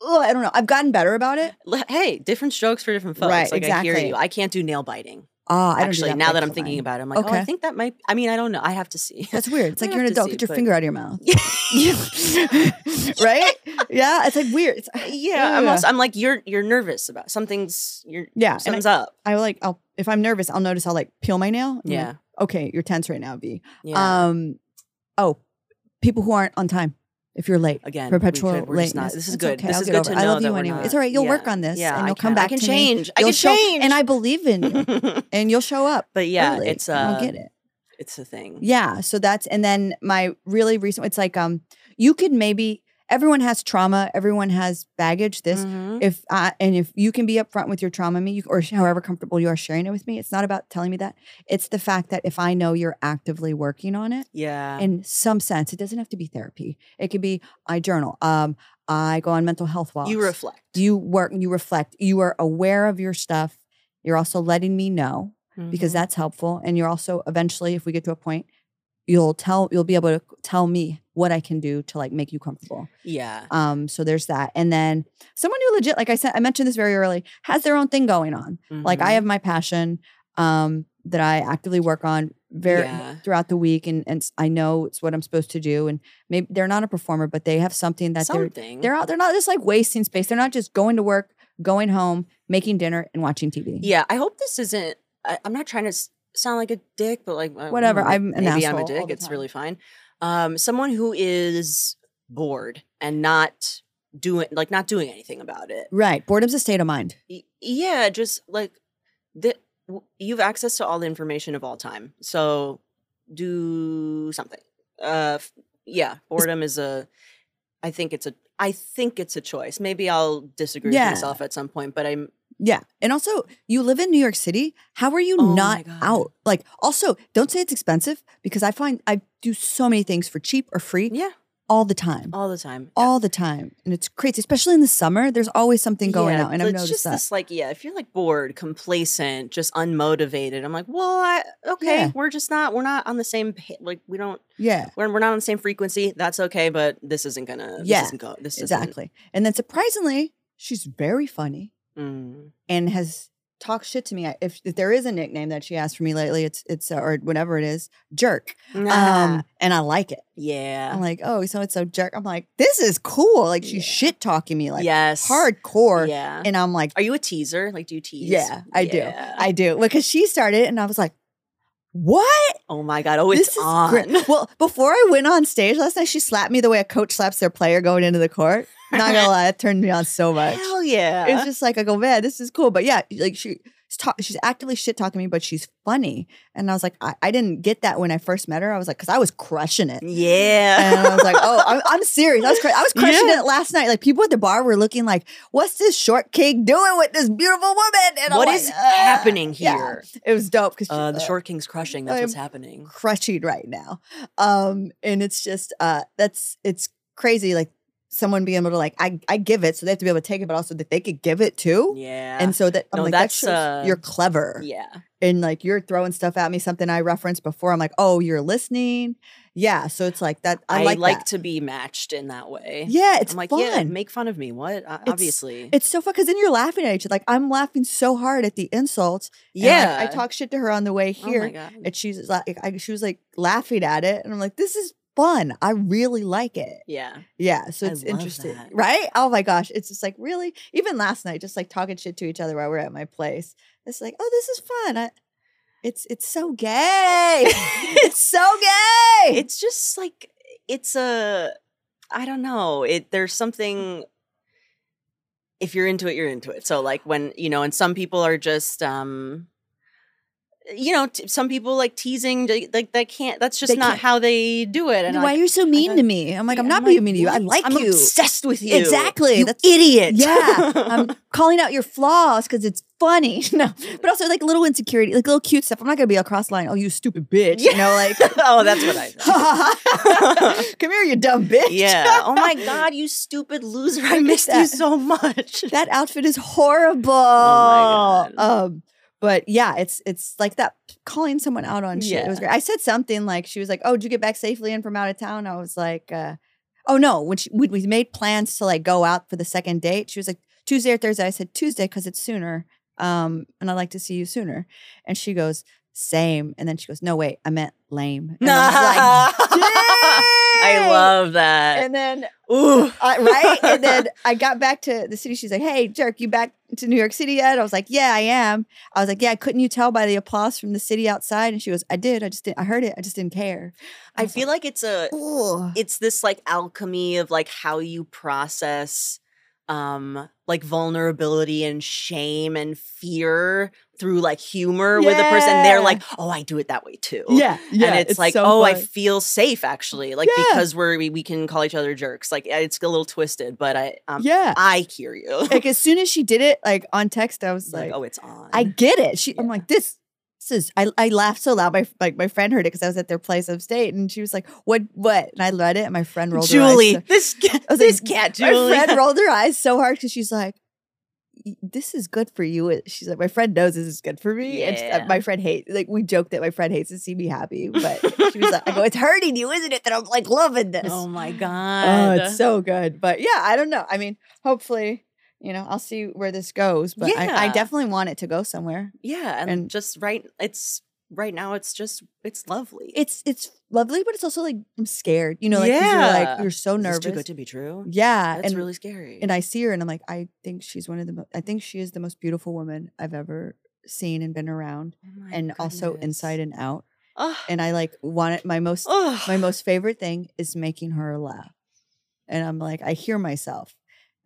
Ugh, I don't know. I've gotten better about it. Hey, different strokes for different folks. Right, like I hear exactly. you. I can't do nail biting. Ah, I don't do Actually, that now that I'm thinking about it, I'm like, oh, I think that might. I mean, I don't know. I have to see. That's weird. It's like you're an adult. see, Get your but- finger out of your mouth. right? Yeah, it's like weird. It's, yeah, I'm also. I'm like, you're you're nervous about something's. You're yeah. And I, something's up. I like. I'll if I'm nervous, I'll notice I'll like peel my nail. I'm like, Yeah, okay, you're tense right now, V. yeah. Um. Oh, people who aren't on time. If you're late, Again, perpetual could- not- This is It's good. okay, This I'll is good to. I love you anyway. not- It's all right. You'll work on this, yeah, and you'll come can- I back can change. I You'll can show- change. and I believe in you, and you'll show up. but yeah, early, it's uh, I'll get it. it's a thing. Yeah. So that's and then my really recent. It's like um, you could maybe everyone has trauma. Everyone has baggage. This Mhm. if I and if you can be upfront with your trauma, me you, or however comfortable you are sharing it with me. It's not about telling me that. It's the fact that if I know you're actively working on it yeah, in some sense, it doesn't have to be therapy. It could be I journal. Um, I go on mental health walks. you reflect. You work. You reflect. You are aware of your stuff. You're also letting me know because Mhm. that's helpful. And you're also eventually, if we get to a point, you'll tell you'll be able to tell me what I can do to like make you comfortable. yeah, Um, so there's that. And then someone who legit, like I said, I mentioned this very early, has their own thing going on. Like I Mhm. have my passion um that I actively work on very Yeah. throughout the week, and and I know it's what I'm supposed to do. And maybe they're not a performer, but they have something that they're they're out. They're not just like wasting space. They're not just going to work, going home, making dinner, and watching TV. Yeah, I hope this isn't. I, I'm not trying to sound like a dick, but like Whatever, I'm an maybe I'm a dick. It's really fine. Um, someone who is bored and not doing like not doing anything about it. Right. Boredom's a state of mind. Y- Yeah, just like the w- you've access to all the information of all time, so do something. Uh, f- yeah, boredom is a. I think it's a. I think it's a choice. Maybe I'll disagree Yeah. with myself at some point, but I'm Yeah. And also, you live in New York City. How are you Oh not out? Like, also, don't say it's expensive because I find I do so many things for cheap or free yeah all the time. all the time. All the time. And it's crazy, especially in the summer. There's always something going Yeah, on. And I've it's noticed just that. this like yeah if you're like bored complacent just unmotivated i'm like well I, okay Yeah. we're just not we're not on the same like we don't yeah. we're, we're not on the same frequency that's okay but this isn't gonna this Yeah, isn't go this Exactly. And then surprisingly, she's very funny isn't, mm. and has talked shit to me. I- If, if there is a nickname that she asked for me lately, it's it's uh, or whatever it is, jerk. Um, and I like it. yeah I'm like, oh, so it's so jerk. I'm like, this is cool. Like she's Yeah. shit talking me like yes hardcore. yeah And I'm like, are you a teaser like do you tease yeah, I do. I do. Because she started and I was like, what? oh my god oh it's this is on great. Well, before I went on stage last night, she slapped me the way a coach slaps their player going into the court. Not gonna lie, it turned me on so much. hell yeah It's just like I go, man, this is cool. But yeah, like she, she's, talk, she's actively shit talking me, but she's funny. And I was like, I, I didn't get that when I first met her. I was like, because I was crushing it. yeah And I was like, oh, I'm, I'm serious. I was, cra- I was crushing Yeah. it last night. Like people at the bar were looking like, what's this short king doing with this beautiful woman? And I'm what like, is "Ah." happening Yeah. here It was dope because uh the short king's crushing that's what's happening crushing right now. Um, and it's just uh that's it's crazy, like someone being able to like I I give it, so they have to be able to take it, but also that they could give it too. yeah And so that I'm No, like, that's, that shows uh, you're clever. yeah And like you're throwing stuff at me, something I referenced before. I'm like, oh, you're listening. Yeah. So it's like that. I, I, like, like, that. to be matched in that way. Yeah, it's I'm like, fun. yeah, make fun of me. What? Uh, obviously. it's so fun because then you're laughing at each other. Like I'm laughing so hard at the insults. yeah. I talk shit to her on the way Oh my here, god. and she's like, I, she was like laughing at it, and I'm like, this is fun. I really like it. Yeah. Yeah, so it's interesting, that. right? Oh my gosh, it's just like really. Even last night, just like talking shit to each other while we're at my place. It's like, oh, this is fun. I, it's it's so gay. it's so gay. It's just like it's a. I don't know. It there's something. If you're into it, you're into it. So like when you know, and some people are just um. You know, t- some people like teasing, like they can't. That's just They not can't. how they do it. And Why like, are you so mean to me? I'm like, I'm yeah, not being mean to you. I "What? like I'm you. obsessed with you. Exactly. You That's- idiot. Yeah, I'm calling out your flaws because it's funny. No, but also like little insecurity, like little cute stuff. I'm not gonna be across the line. Oh, you stupid bitch. You know, like oh, that's what I. Come here, you dumb bitch. Yeah. Oh my God, you stupid loser. I at missed you so much. that outfit is horrible. Oh my God. Um, but yeah, it's it's like that calling someone out on shit. It was great. I said something like she was like, "Oh, did you get back safely in from out of town?" I was like, uh, "Oh no." When she when we made plans to like go out for the second date, she was like Tuesday or Thursday. I said Tuesday because it's sooner, um, and I'd like to see you sooner. And she goes, "Same." And then she goes, "No, wait, I meant lame." And I was like, I love that. And then Ooh. uh, right? And then I got back to the city. She's like, "Hey, jerk, you back to New York City yet?" I was like, "Yeah, I am." I was like, "Yeah, couldn't you tell by the applause from the city outside?" And she goes, "I did. I just didn't. I heard it. I just didn't care." I feel like it's a Ugh. it's this like alchemy of like how you process um like vulnerability and shame and fear through like humor with a person they're like oh i do it that way too yeah, yeah. and it's, like so oh i feel safe actually like Yeah. because we're we, we can call each other jerks like it's a little twisted but i um, yeah. i hear you like as soon as she did it, like on text, I was like, like, oh it's on I get it. She, I'm like, this is. I, I laughed so loud. My like my friend heard it because I was at their place upstate, and she was like, "What? What?" And I read it, and my friend rolled julie her eyes. this cat, this like, cat My friend rolled her eyes so hard because she's like, "This is good for you." She's like, "My friend knows this is good for me." And she- uh, my friend hates. Like we joke that my friend hates to see me happy, but she was like, "I go, it's hurting you, isn't it? That I'm like loving this." oh my god Oh, it's so good. But yeah, I don't know. I mean, hopefully, you know, I'll see where this goes. But I, I definitely want it to go somewhere. yeah and, and- just right it's right now it's just it's lovely. It's it's lovely, but it's also like I'm scared. You know, like 'cause you're like Yeah. you're so nervous. too good to be true. yeah, and really scary. and I see her and I'm like, I think she's one of the. Mo- I think she is the most beautiful woman I've ever seen and been around, Oh and also inside and out. And I like want it. My most my most favorite thing is making her laugh, and I'm like, I hear myself,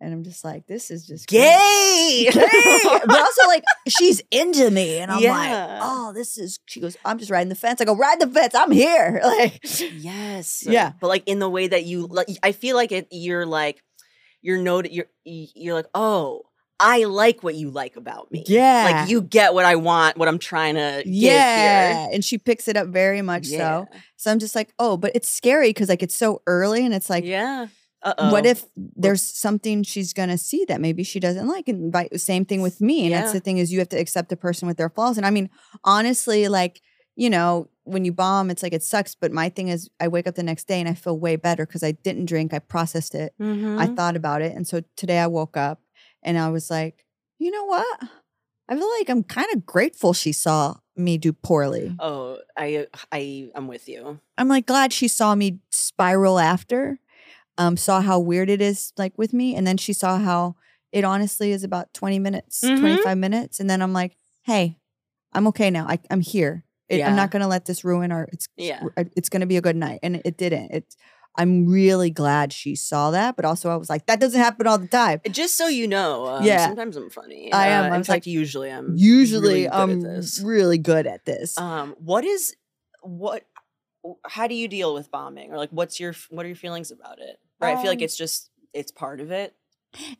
and I'm just like, this is just gay. Gay! but also like she's into me, and I'm Yeah. like, oh, this is. She goes, I'm just riding the fence. I go, ride the fence. I'm here. Like, yes. Yeah. But like in the way that you like I feel like it you're like you're note you're you're like, "Oh, I like what you like about me." yeah, Like you get what I want, what I'm trying to yeah, and she picks it up very much so. So I'm just like, oh, but it's scary because like it's so early, and it's like, yeah. Uh-oh. what if there's something she's gonna see that maybe she doesn't like? And by, same thing with me. And that's the thing is you have to accept a person with their flaws. And I mean, honestly, like you know, when you bomb, it's like it sucks. But my thing is, I wake up the next day and I feel way better because I didn't drink. I processed it. I Mhm. thought about it, and so today I woke up and I was like, you know what? I feel like I'm kind of grateful she saw me do poorly. Oh, I I I'm with you. I'm like glad she saw me spiral after, um, saw how weird it is like with me, and then she saw how it honestly is about 20 minutes, Mhm. 25 minutes, and then I'm like, hey, I'm okay now. I, I'm here. It, Yeah. I'm not gonna let this ruin our. It's Yeah. It's gonna be a good night, and it didn't. It's. I'm really glad she saw that, but also I was like, that doesn't happen all the time. Just so you know, um, Yeah. sometimes I'm funny. I am. Uh, I in fact, like, usually I'm Usually, really I'm really good at this. Um, what is what? How do you deal with bombing, or like, what's your what are your feelings about it? Right, I feel like Um, it's just it's part of it.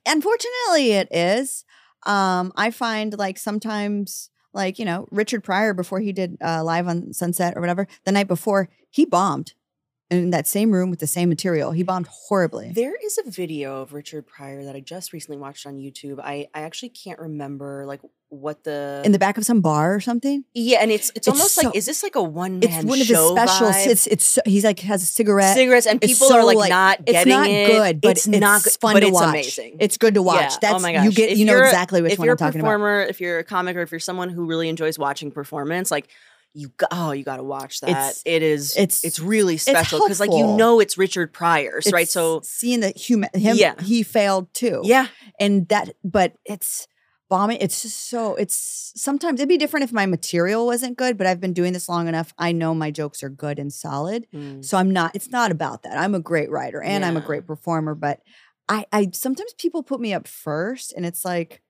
Unfortunately, it is. Um, I find like sometimes, like you know, Richard Pryor before he did uh, live on Sunset or whatever, the night before he bombed in that same room with the same material. He bombed horribly. There is a video of Richard Pryor that I just recently watched on YouTube. I I actually can't remember like what the in the back of some bar or something. yeah, and it's it's, It's almost so- like is this like a one It's man one of his show specials. vibe? It's it's so, he's like has a cigarette. cigarettes and It's people are like, like- not it's getting not it. good, but it's, not good, fun but to it's watch. amazing. It's good to watch. Yeah. That's oh my gosh. you get If you know you're exactly which one you're I'm talking a about. performer, if you're a comic, or if you're someone who really enjoys watching performance, like you got oh you got to watch that. It's- it is it's- it's really special because like you know it's Richard Pryor, right? So seeing the human him, Yeah. he failed too. yeah, and that but it's bombing it's just so it's sometimes it'd be different if my material wasn't good but i've been doing this long enough i know my jokes are good and solid Mm. so i'm not it's not about that i'm a great writer and i'm a great performer but i i sometimes people put me up first and it's like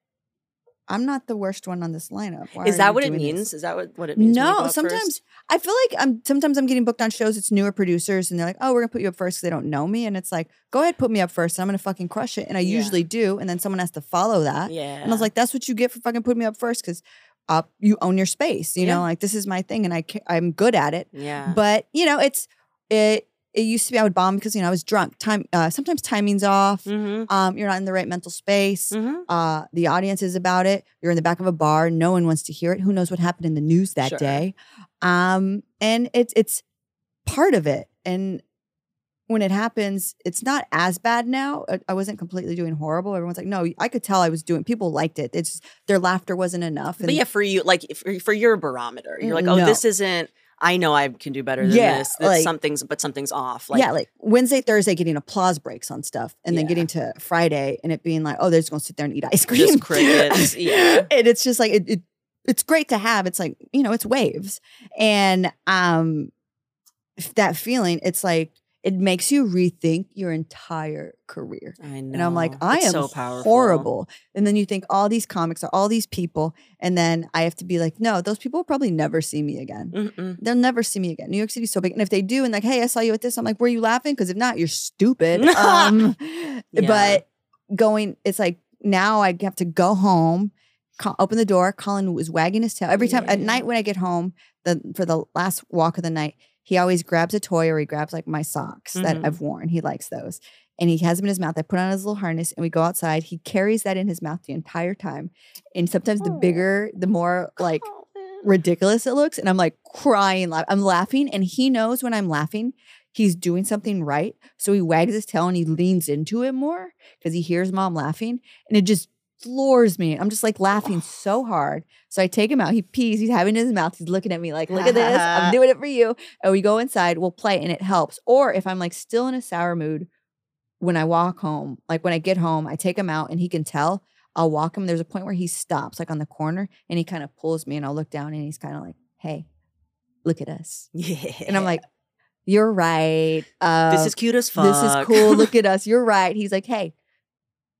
i'm not the worst one on this lineup Why is that what it doing this? means? Is that what, what it means? when you go no up sometimes i feel like i'm sometimes i'm getting booked on shows it's newer producers and they're like oh we're gonna put you up first because they don't know me and it's like go ahead put me up first and i'm gonna fucking crush it and i Yeah. usually do and then someone has to follow that yeah, and I was like, that's what you get for fucking putting me up first because uh, you own your space. You Yeah. know, like this is my thing and I ca- I'm good at it. yeah, But, you know, it's, it, it used to be I would bomb because, you know, I was drunk. Time, uh, sometimes timing's off. mm-hmm. Um, you're not in the right mental space. Mm-hmm. Uh, the audience is about it. You're in the back of a bar. No one wants to hear it. Who knows what happened in the news that Sure. day? Um, and it's it's part of it. And when it happens, it's not as bad now. I- I wasn't completely doing horrible. Everyone's like, no, I could tell I was doing. People liked it. It's their laughter wasn't enough. But yeah, for you, like for, for your barometer, you're like, oh, No. this isn't. I know I can do better than Yeah, this. That like- something's, but something's off. Like, yeah, like Wednesday, Thursday, getting applause breaks on stuff, and then getting to Friday and it being like, oh, they're just gonna sit there and eat ice cream. Just crickets, yeah. and it's just like it, it. It's great to have. It's like you know, it's waves, and um, that feeling. It's like it makes you rethink your entire career. I know. And I'm like, I It's am so powerful. horrible. And then you think all these comics are all these people, and then I have to be like, no, those people will probably never see me again. Mm-mm. They'll never see me again. New York City's so big. And if they do, and like, hey, I saw you at this, I'm like, were you laughing? Because if not, you're stupid. um, But going, it's like now I have to go home, call, open the door. Colin was wagging his tail every time at night when I get home. The for the last walk of the night, he always grabs a toy or he grabs like my socks that Mhm. I've worn. He likes those. And he has them in his mouth. I put on his little harness and we go outside. He carries that in his mouth the entire time. And sometimes the bigger, the more like Colin. ridiculous it looks and i'm like crying i'm laughing and he knows when i'm laughing he's doing something right so he wags his tail and he leans into it more because he hears mom laughing and it just floors me. I'm just like laughing so hard. So I take him out. He pees. He's having it in his mouth. He's looking at me like, look at this. I'm doing it for you. And we go inside. We'll play and it helps. Or if I'm like still in a sour mood, when I walk home, like when I get home, I take him out and he can tell. I'll walk him. There's a point where he stops, like on the corner, and he kind of pulls me, and I'll look down, and he's kind of like, "Hey, look at us." Yeah. And I'm like, "You're right. Uh, this is cute as fuck. this is cool. Look at us. You're right." He's like, "Hey,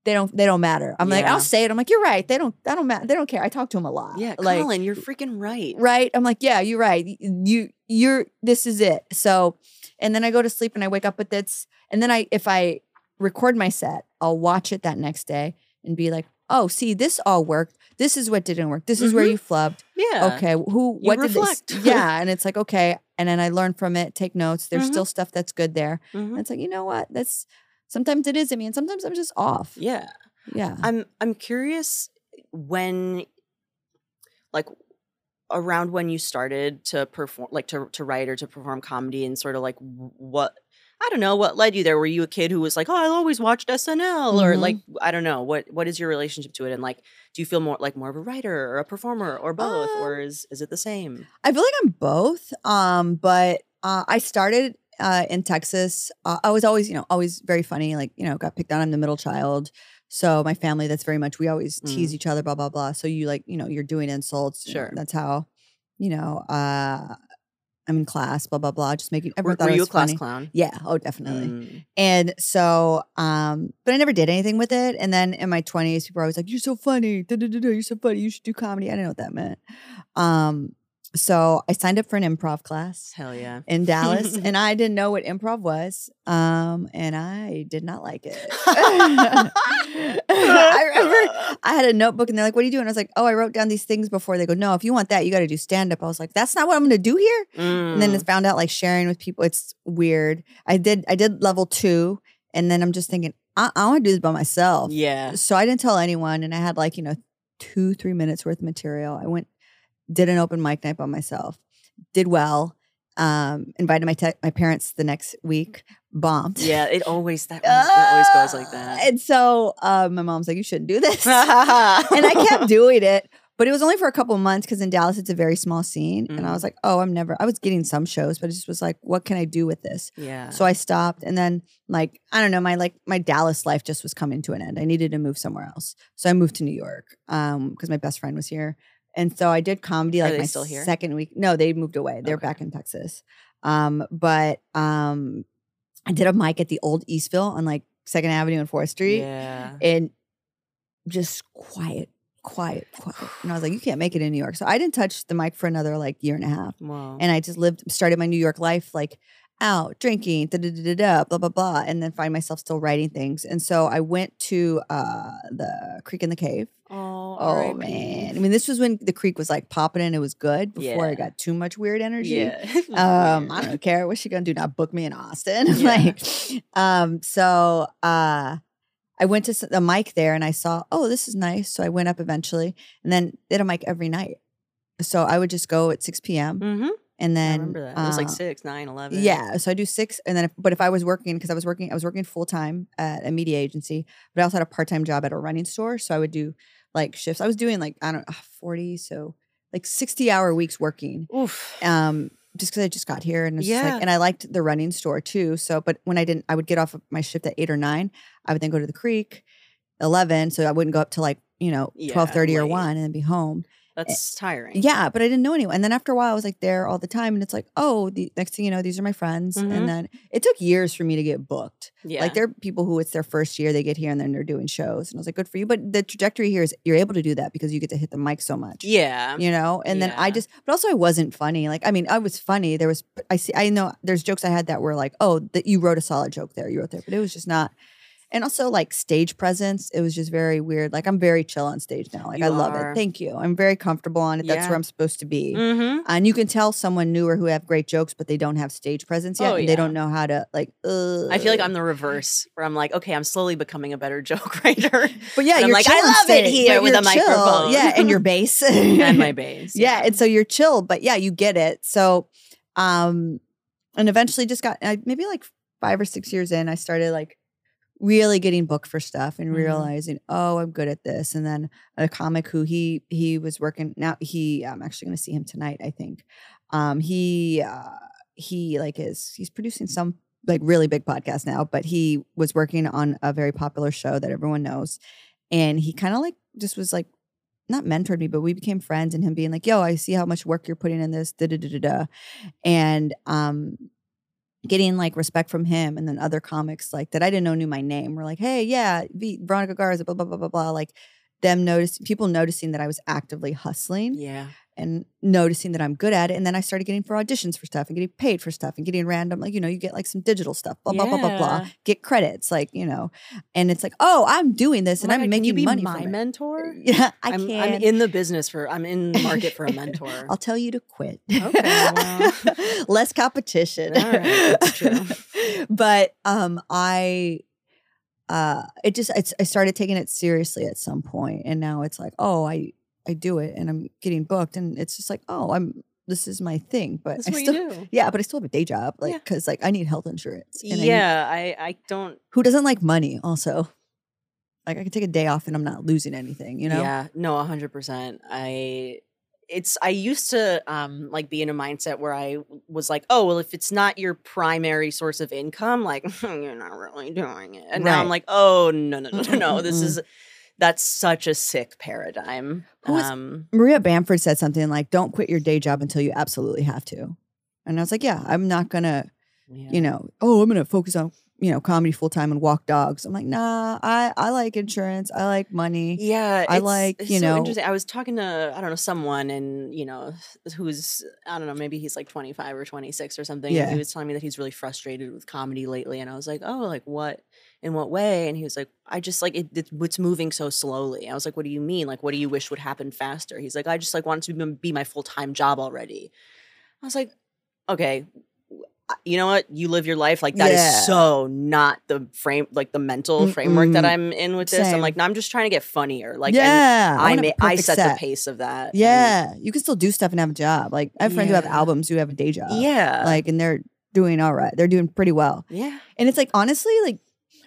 they don't they don't matter." I'm like, "I'll say it." I'm like, "You're right. They don't. I don't matter. They don't care." I talk to him a lot. yeah, like Colin, you're freaking right. right. I'm like, "Yeah, you're right. You you're this is it." So, and then I go to sleep and I wake up with this, and then I if I record my set, I'll watch it that next day and be like, "Oh, see, this all worked. This is what didn't work. This is where Mhm. you flubbed." Yeah. okay who what reflect. did this yeah and it's like okay and then i learn from it take notes there's Mhm. still stuff that's good there Mhm. and it's like you know what that's sometimes it is in me and sometimes i'm just off. Yeah. yeah. I'm I'm curious when like around when you started to perform like to to write or to perform comedy and sort of like what I don't know what led you there? Were you a kid who was like oh I always watched SNL or Mhm. like I don't know what what is your relationship to it? And like do you feel more like more of a writer or a performer or both Um, or is is it the same? I feel like i'm both um but uh i started uh in texas uh, i was always you know always very funny like you know got picked on i'm the middle child so my family that's very much we always tease Mm. each other blah blah blah so you like you know you're doing insults Sure. that's how you know uh i'm in class blah blah blah just making everyone were, thought were I you a was class funny. clown yeah oh definitely Mm. And so, um, but I never did anything with it. And then in my 20s, people were always like, You're so funny. You're so funny. You should do comedy. I didn't know what that meant. Um, so I signed up for an improv class hell yeah in Dallas, and I didn't know what improv was. Um, and I did not like it. I remember I had a notebook and they're like, What are you doing? I was like, Oh, I wrote down these things before. They go, No, if you want that, you got to do stand up. I was like, That's not what I'm going to do here and then Mm. it's found out like sharing with people it's weird i did i did level two and then i'm just thinking i, I want to do this by myself yeah so i didn't tell anyone and i had like you know two three minutes worth of material i went did an open mic night by myself did well um invited my te- my parents the next week bombed yeah it always that it always goes like that and so uh, my mom's like you shouldn't do this and i kept doing it but it was only for a couple of months because in Dallas it's a very small scene. And I Mhm. was like, oh, I'm never, I was getting some shows, but it just was like, what can I do with this? yeah So I stopped. And then, like, I don't know, my like my Dallas life just was coming to an end. I needed to move somewhere else. So I moved to New York um, because my best friend was here. And so I did comedy like my still here? second week. No, they moved away. They're Okay. back in Texas. Um, but um, I did a mic at the old Eastville on like Second Avenue and Fourth Street yeah and just quiet, quiet, quiet. And I was like, you can't make it in New York. So I didn't touch the mic for another like year and a half. Wow. And I just lived, started my New York life like out, drinking, da da da da blah, blah, blah. And then find myself still writing things. And so I went to uh, the Creek and the Cave. oh, Oh, man. I mean, this was when the creek was like popping and it was good before Yeah. I got too much weird energy. Yeah. Um, I don't care. What's she gonna do? Not book me in Austin? Yeah. like, um, so uh I went to the mic there and I saw, oh, this is nice. So I went up eventually and then did a mic every night. So I would just go at 6 p.m. Mhm. And I then remember that. It was like uh, six, nine, eleven. yeah, so I do six, and then if, but if I was working because I was working, I was working full time at a media agency, but I also had a part time job at a running store, so I would do like shifts. I was doing like I don't know forty, so like sixty hour weeks working, Oof. um, just because I just got here and Yeah. like, and I liked the running store too. So, but when I didn't, I would get off of my shift at eight or nine. I would then go to the creek, eleven, so I wouldn't go up to like you know Yeah, twelve thirty or one, and then be home. That's tiring. Yeah, but I didn't know anyone. And then after a while, I was like there all the time, and it's like, oh, the next thing you know, these are my friends. Mhm. And then it took years for me to get booked. Yeah. Like there are people who it's their first year, they get here and then they're doing shows, and I was like, good for you. But the trajectory here is you're able to do that because you get to hit the mic so much. yeah. You know, and then I just, but also I wasn't funny. Like, I mean, I was funny. There was, I see, I know there's jokes I had that were like, oh, that you wrote a solid joke there, you wrote there, but it was just not. And also like stage presence, it was just very weird. Like I'm very chill on stage now. Like You I love are. it. Thank you. I'm very comfortable on it. That's where I'm supposed to be. Mm-hmm. And you can tell someone newer who have great jokes, but they don't have stage presence yet, Oh, and yeah. they don't know how to like. Uh, I feel like I'm the reverse, where I'm like, okay, I'm slowly becoming a better joke writer. But yeah, you're like, I love it here with a chill. microphone. Yeah, and your bass and my bass. yeah, and so you're chill, but yeah, you get it. So, um, and eventually just got I, maybe like five or six years in, I started like really getting booked for stuff and Mhm. realizing, oh, I'm good at this. And then a comic who he he was working now. He I'm actually going to see him tonight. I think. Um, he uh, he like is he's producing some like really big podcast now, but he was working on a very popular show that everyone knows, and he kind of like just was like not mentored me, but we became friends. And him being like, "Yo, I see how much work you're putting in this," da da da da da, and um, getting like respect from him and then other comics like that I didn't know knew my name were like, "Hey, yeah, V- Veronica Garza," blah blah blah blah blah. Like them noticing people noticing that I was actively hustling Yeah. And noticing that I'm good at it. And then I started getting for auditions for stuff and getting paid for stuff and getting random, like, you know, you get like some digital stuff, blah, blah, blah, blah, blah. Yeah. Get credits, like, you know, and it's like, oh, I'm doing this and Oh I'm God, making can you be money my from it. mentor? Yeah, I I'm, can. I'm in the business for. I'm in the market for a mentor. I'll tell you to quit. Okay, well. Less competition. All right, that's true. but um I uh it just it's, I started taking it seriously at some point and now it's like, oh, I I do it and I'm getting booked and it's just like, oh, I'm this is my thing, but That's I still yeah, but I still have a day job, like Yeah. because like I need health insurance. and I need- Yeah, I, I don't. who doesn't like money? Also, like I can take a day off and I'm not losing anything. You know? Yeah, no, hundred percent. I it's I used to um like be in a mindset where I was like, oh well, if it's not your primary source of income, like you're not really doing it. And now I'm like, oh no no no no no, this is that's such a sick paradigm. Was- Um, Maria Bamford said something like, "Don't quit your day job until you absolutely have to." And I was like, "Yeah, I'm not gonna." yeah. you know, oh, I'm gonna focus on you know comedy full time and walk dogs. I'm like, nah, I I like insurance. I like money. Yeah, I like, it's you so know- interesting. I was talking to I don't know someone, and you know, who's I don't know, maybe he's like twenty five or twenty six or something. Yeah. he was telling me that he's really frustrated with comedy lately, and I was like, oh, like what? In what way? And he was like, I just like it, it. It's moving so slowly. I was like, what do you mean? Like, what do you wish would happen faster? He's like, I just like want it to be- my full time job already. I was like, okay. You know what? You live your life like that is Yeah. so not the frame, like the mental framework that I'm in with this. I'm like, no, I'm just trying to get funnier. Like, yeah, I ma- I perfect set, the pace of that. and- Yeah, you can still do stuff and have a job. Like I have friends who have albums who have a day job. yeah, like and they're doing all right. They're doing pretty well. yeah, And it's like honestly, like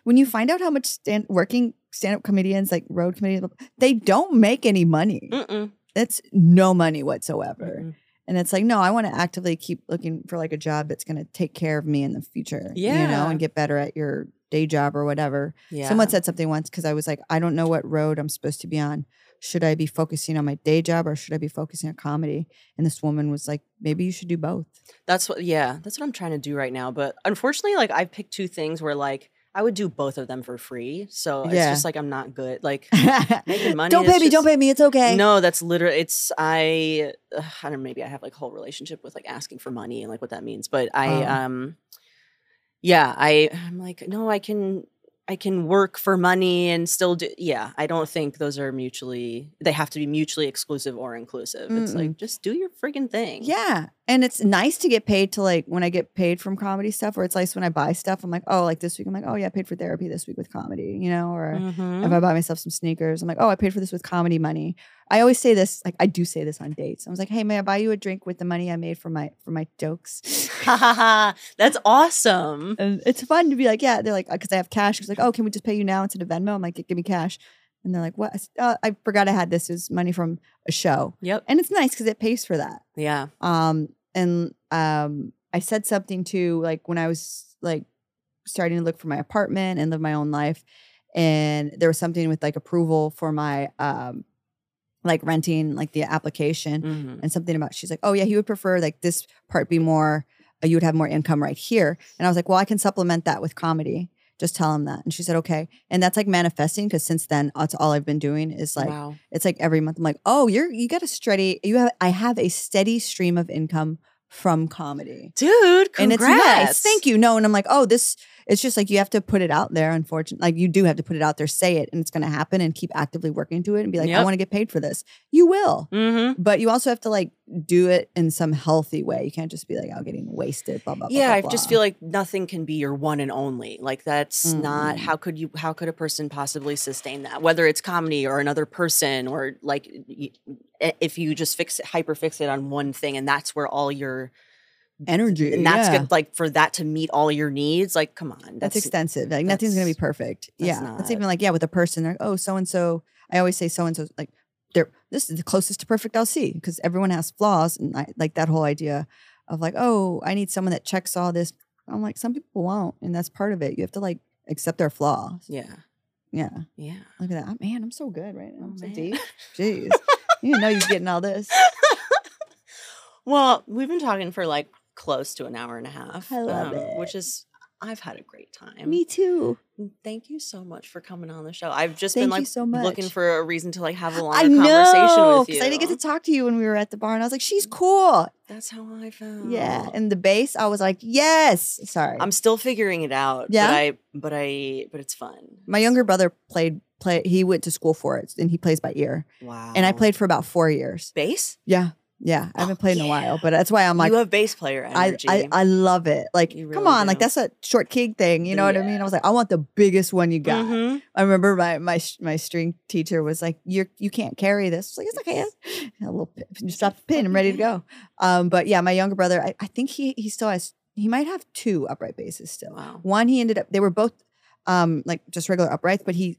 when you find out how much stand working stand up comedians, like road comedians, they don't make any money. Mm-mm, It's no money whatsoever. mm-mm. And it's like, no, I want to actively keep looking for like a job that's going to take care of me in the future. yeah You know, and get better at your day job or whatever. yeah. Someone said something once because I was like, I don't know what road I'm supposed to be on. Should I be focusing on my day job or should I be focusing on comedy? And this woman was like, maybe you should do both. that's what. Yeah, that's what I'm trying to do right now. But unfortunately, like I've picked two things where like I would do both of them for free. So it's Yeah. just like I'm not good. Like making money. don't is pay me, don't just- pay me. It's okay. No, that's literally it's I. ugh, I don't know. Maybe I have like a whole relationship with like asking for money and like what that means. But I Oh. um, yeah, I I'm like no, I can I can work for money and still do. Yeah, I don't think those are mutually. They have to be mutually exclusive or inclusive. It's like just do your friggin' thing. Yeah. And it's nice to get paid to like when I get paid from comedy stuff, or it's nice when I buy stuff. I'm like, oh, like this week, I'm like, oh yeah, I paid for therapy this week with comedy, you know, or Mhm. if I buy myself some sneakers, I'm like, oh, I paid for this with comedy money. I always say this, like I do say this on dates. I was like, hey, may I buy you a drink with the money I made for my for my jokes? That's awesome. and it's fun to be like, yeah, they're like, because I have cash. It's like, oh, can we just pay you now instead of Venmo? I'm like, give me cash. And they're like, what? I said, "Uh, I forgot I had this. It was money from a show. Yep. And it's nice because it pays for that. Yeah. Um, and um, I said something to like when I was like starting to look for my apartment and live my own life, and there was something with like approval for my um, like renting like the application Mhm. and something about she's like, oh yeah, he would prefer like this part be more, uh, you would have more income right here, and I was like, well, I can supplement that with comedy. Just tell him that, and she said okay, and that's like manifesting because since then that's all I've been doing is like wow. it's like every month I'm like, oh, you're you got a steady you have I have a steady stream of income from comedy. Dude, congrats. And it's nice. Thank you. No, and I'm like, oh, this it's just like you have to put it out there, unfortunately. Like you do have to put it out there, say it, and it's gonna happen and keep actively working to it and be like, I want to get paid for this. You will. Mm-hmm. But you also have to like do it in some healthy way. You can't just be like, oh, getting wasted, blah, blah, blah. yeah blah, i just blah. feel like nothing can be your one and only like that's not Mm-mm. how could you how could a person possibly sustain that whether it's comedy or another person or like if you just fix it hyper it on one thing and that's where all your Energy. and that's yeah. good like for that to meet all your needs like come on That's, extensive. Like nothing's gonna be perfect. that's yeah. That's not- even like, yeah, with a person, they're like, oh, so and so. I always say so and so like they're this is the closest to perfect I'll see because everyone has flaws. And I like that whole idea of like, oh, I need someone that checks all this. I'm like, some people won't, and that's part of it. You have to like accept their flaws. yeah Yeah. yeah Look at that. Oh, man, I'm so good right now. Oh, I'm so man. deep. Jeez. you know you're getting all this. well we've been talking for like close to an hour and a half um, I love it. which is i've had a great time Me too. thank you so much for coming on the show i've just Thank been like so looking for a reason to like have a longer I conversation know with you I didn't get to talk to you when we were at the bar, and I was like, "She's cool." that's how i felt Yeah, and the bass, I was like, "Yes." Sorry, i'm still figuring it out Yeah? but i but i but it's fun my younger brother played play. He went to school for it, and he plays by ear. wow And I played for about four years. bass Yeah, yeah. I haven't Oh, played in a while, but that's why I'm like, you have bass player I, energy I I love it. Like, You come really on, like that's a short king thing. You know what I mean? I was like, I want the biggest one you got. Mhm. I remember my my my string teacher was like, "You're you can't carry this." I like, "Yes, I can." A little pin, just drop the pin. I'm ready to go. Um, but yeah, my younger brother, I, I think he he still has. He might have two upright basses still. wow One he ended up. They were both um like just regular uprights, but he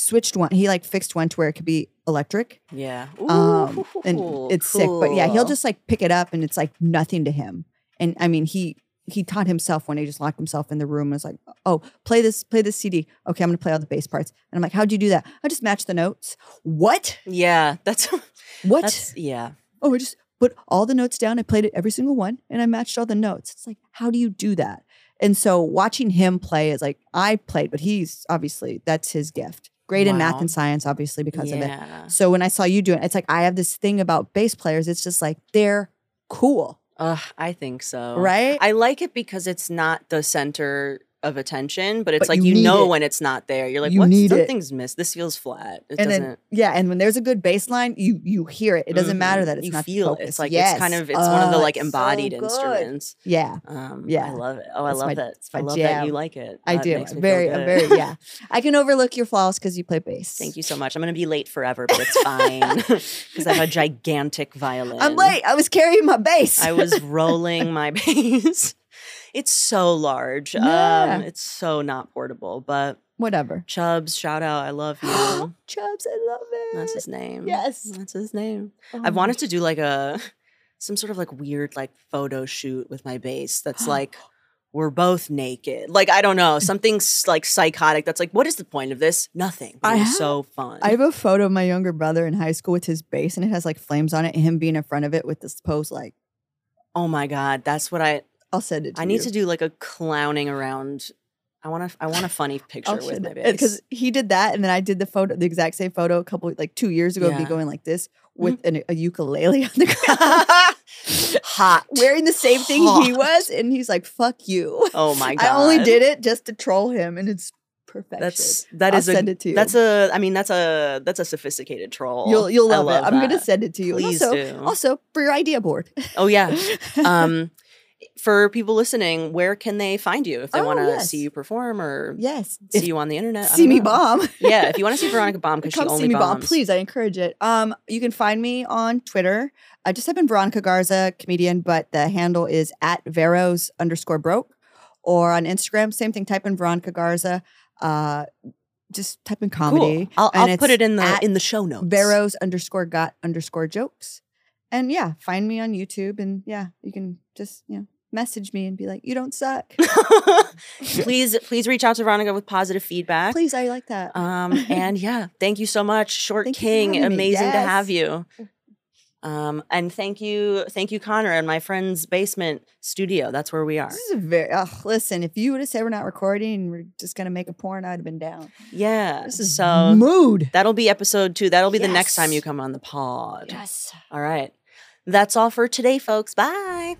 switched one. He like fixed one to where it could be electric. yeah Um, and Ooh, it's sick. But yeah, he'll just like pick it up, and it's like nothing to him. And I mean, he he taught himself when he just locked himself in the room and was like, "Oh, play this, play this CD. Okay, I'm gonna play all the bass parts." And I'm like, "How'd you do that?" I just matched the notes. What? yeah that's What? that's yeah oh, I just put all the notes down. I played it every single one, and I matched all the notes. It's like, how do you do that? And so watching him play is like I played, but he's obviously that's his gift. Great in math and science, obviously because of it. So when I saw you doing it, it's like I have this thing about bass players. It's just like they're cool, Ugh, I think so. right? I like it because it's not the center of attention, but it's But like you you, know it. when it's not there. You're like, You what? need it. Something's missed. This feels flat. It and doesn't. then yeah, and when there's a good bass line, you you hear it. It doesn't matter Mhm. that it's you not feel it. focused. It's like Yes. it's kind of it's one of the Oh, like it's so embodied instruments. Yeah, Um, Yeah. I love it. Oh, I love my- that. it's I love that you like it. I That do. makes me Very, I'm good. very yeah. I can overlook your flaws because you play bass. Thank you so much. I'm gonna be late forever, but it's fine because I have a gigantic violin. I'm late. I was carrying my bass. I was rolling my bass. It's so large. Yeah. Um, it's so not portable, but Whatever. Chubbs, shout out. I love you. Chubbs, I love it. That's his name. Yes. That's his name. Oh I've my wanted to do like a some sort of like weird like photo shoot with my bass that's like we're both naked. Like I don't know, something like psychotic that's like what is the point of this? Nothing. I have- so fun. I have a photo of my younger brother in high school with his bass, and it has like flames on it, him being in front of it with this pose. Like, oh my god, that's what I I'll send it. to I need you. to do like a clowning around I want to I want a funny picture with my because he did that, and then I did the photo, the exact same photo, a couple like two years ago, of me going like this with an, a ukulele on the ground, hot. wearing the same thing he was, and he's like, "Fuck you." Oh my god. I only did it just to troll him, and it's perfection. That's that I'll is a send it to you. that's a I mean that's a that's a sophisticated troll. you'll you'll I love, it. I'm gonna send it to you. Please also, do. also for your idea board. Oh yeah. um for people listening, where can they find you if they Oh, want to yes. see you perform or yes, see If- you on the internet? See me bomb. Yeah, if you want to see Veronica Bomb because she only see me bomb, please. I encourage it. Um, you can find me on Twitter. I just have been Veronica Garza, comedian, but the handle is at Veros underscore broke. Or on Instagram, same thing. Type in Veronica Garza. Uh, just type in comedy. Cool. I'll, I'll put it in the in the show notes. Veros underscore got underscore jokes. And yeah, find me on YouTube, and yeah, you can just you know message me and be like, "You don't suck." please please reach out to Veronica with positive feedback. Please, I like that. Um and yeah, thank you so much, Short Thank King. Amazing to have you. Um and thank you, thank you, Connor, and my friend's basement studio. That's where we are. This is a very. Oh, listen, if you would have said we're not recording, we're just gonna make a porn, I'd have been down. Yeah. This is so mood. that'll be episode two. That'll be the next time you come on the pod. Yes. All right. That's all for today, folks. Bye.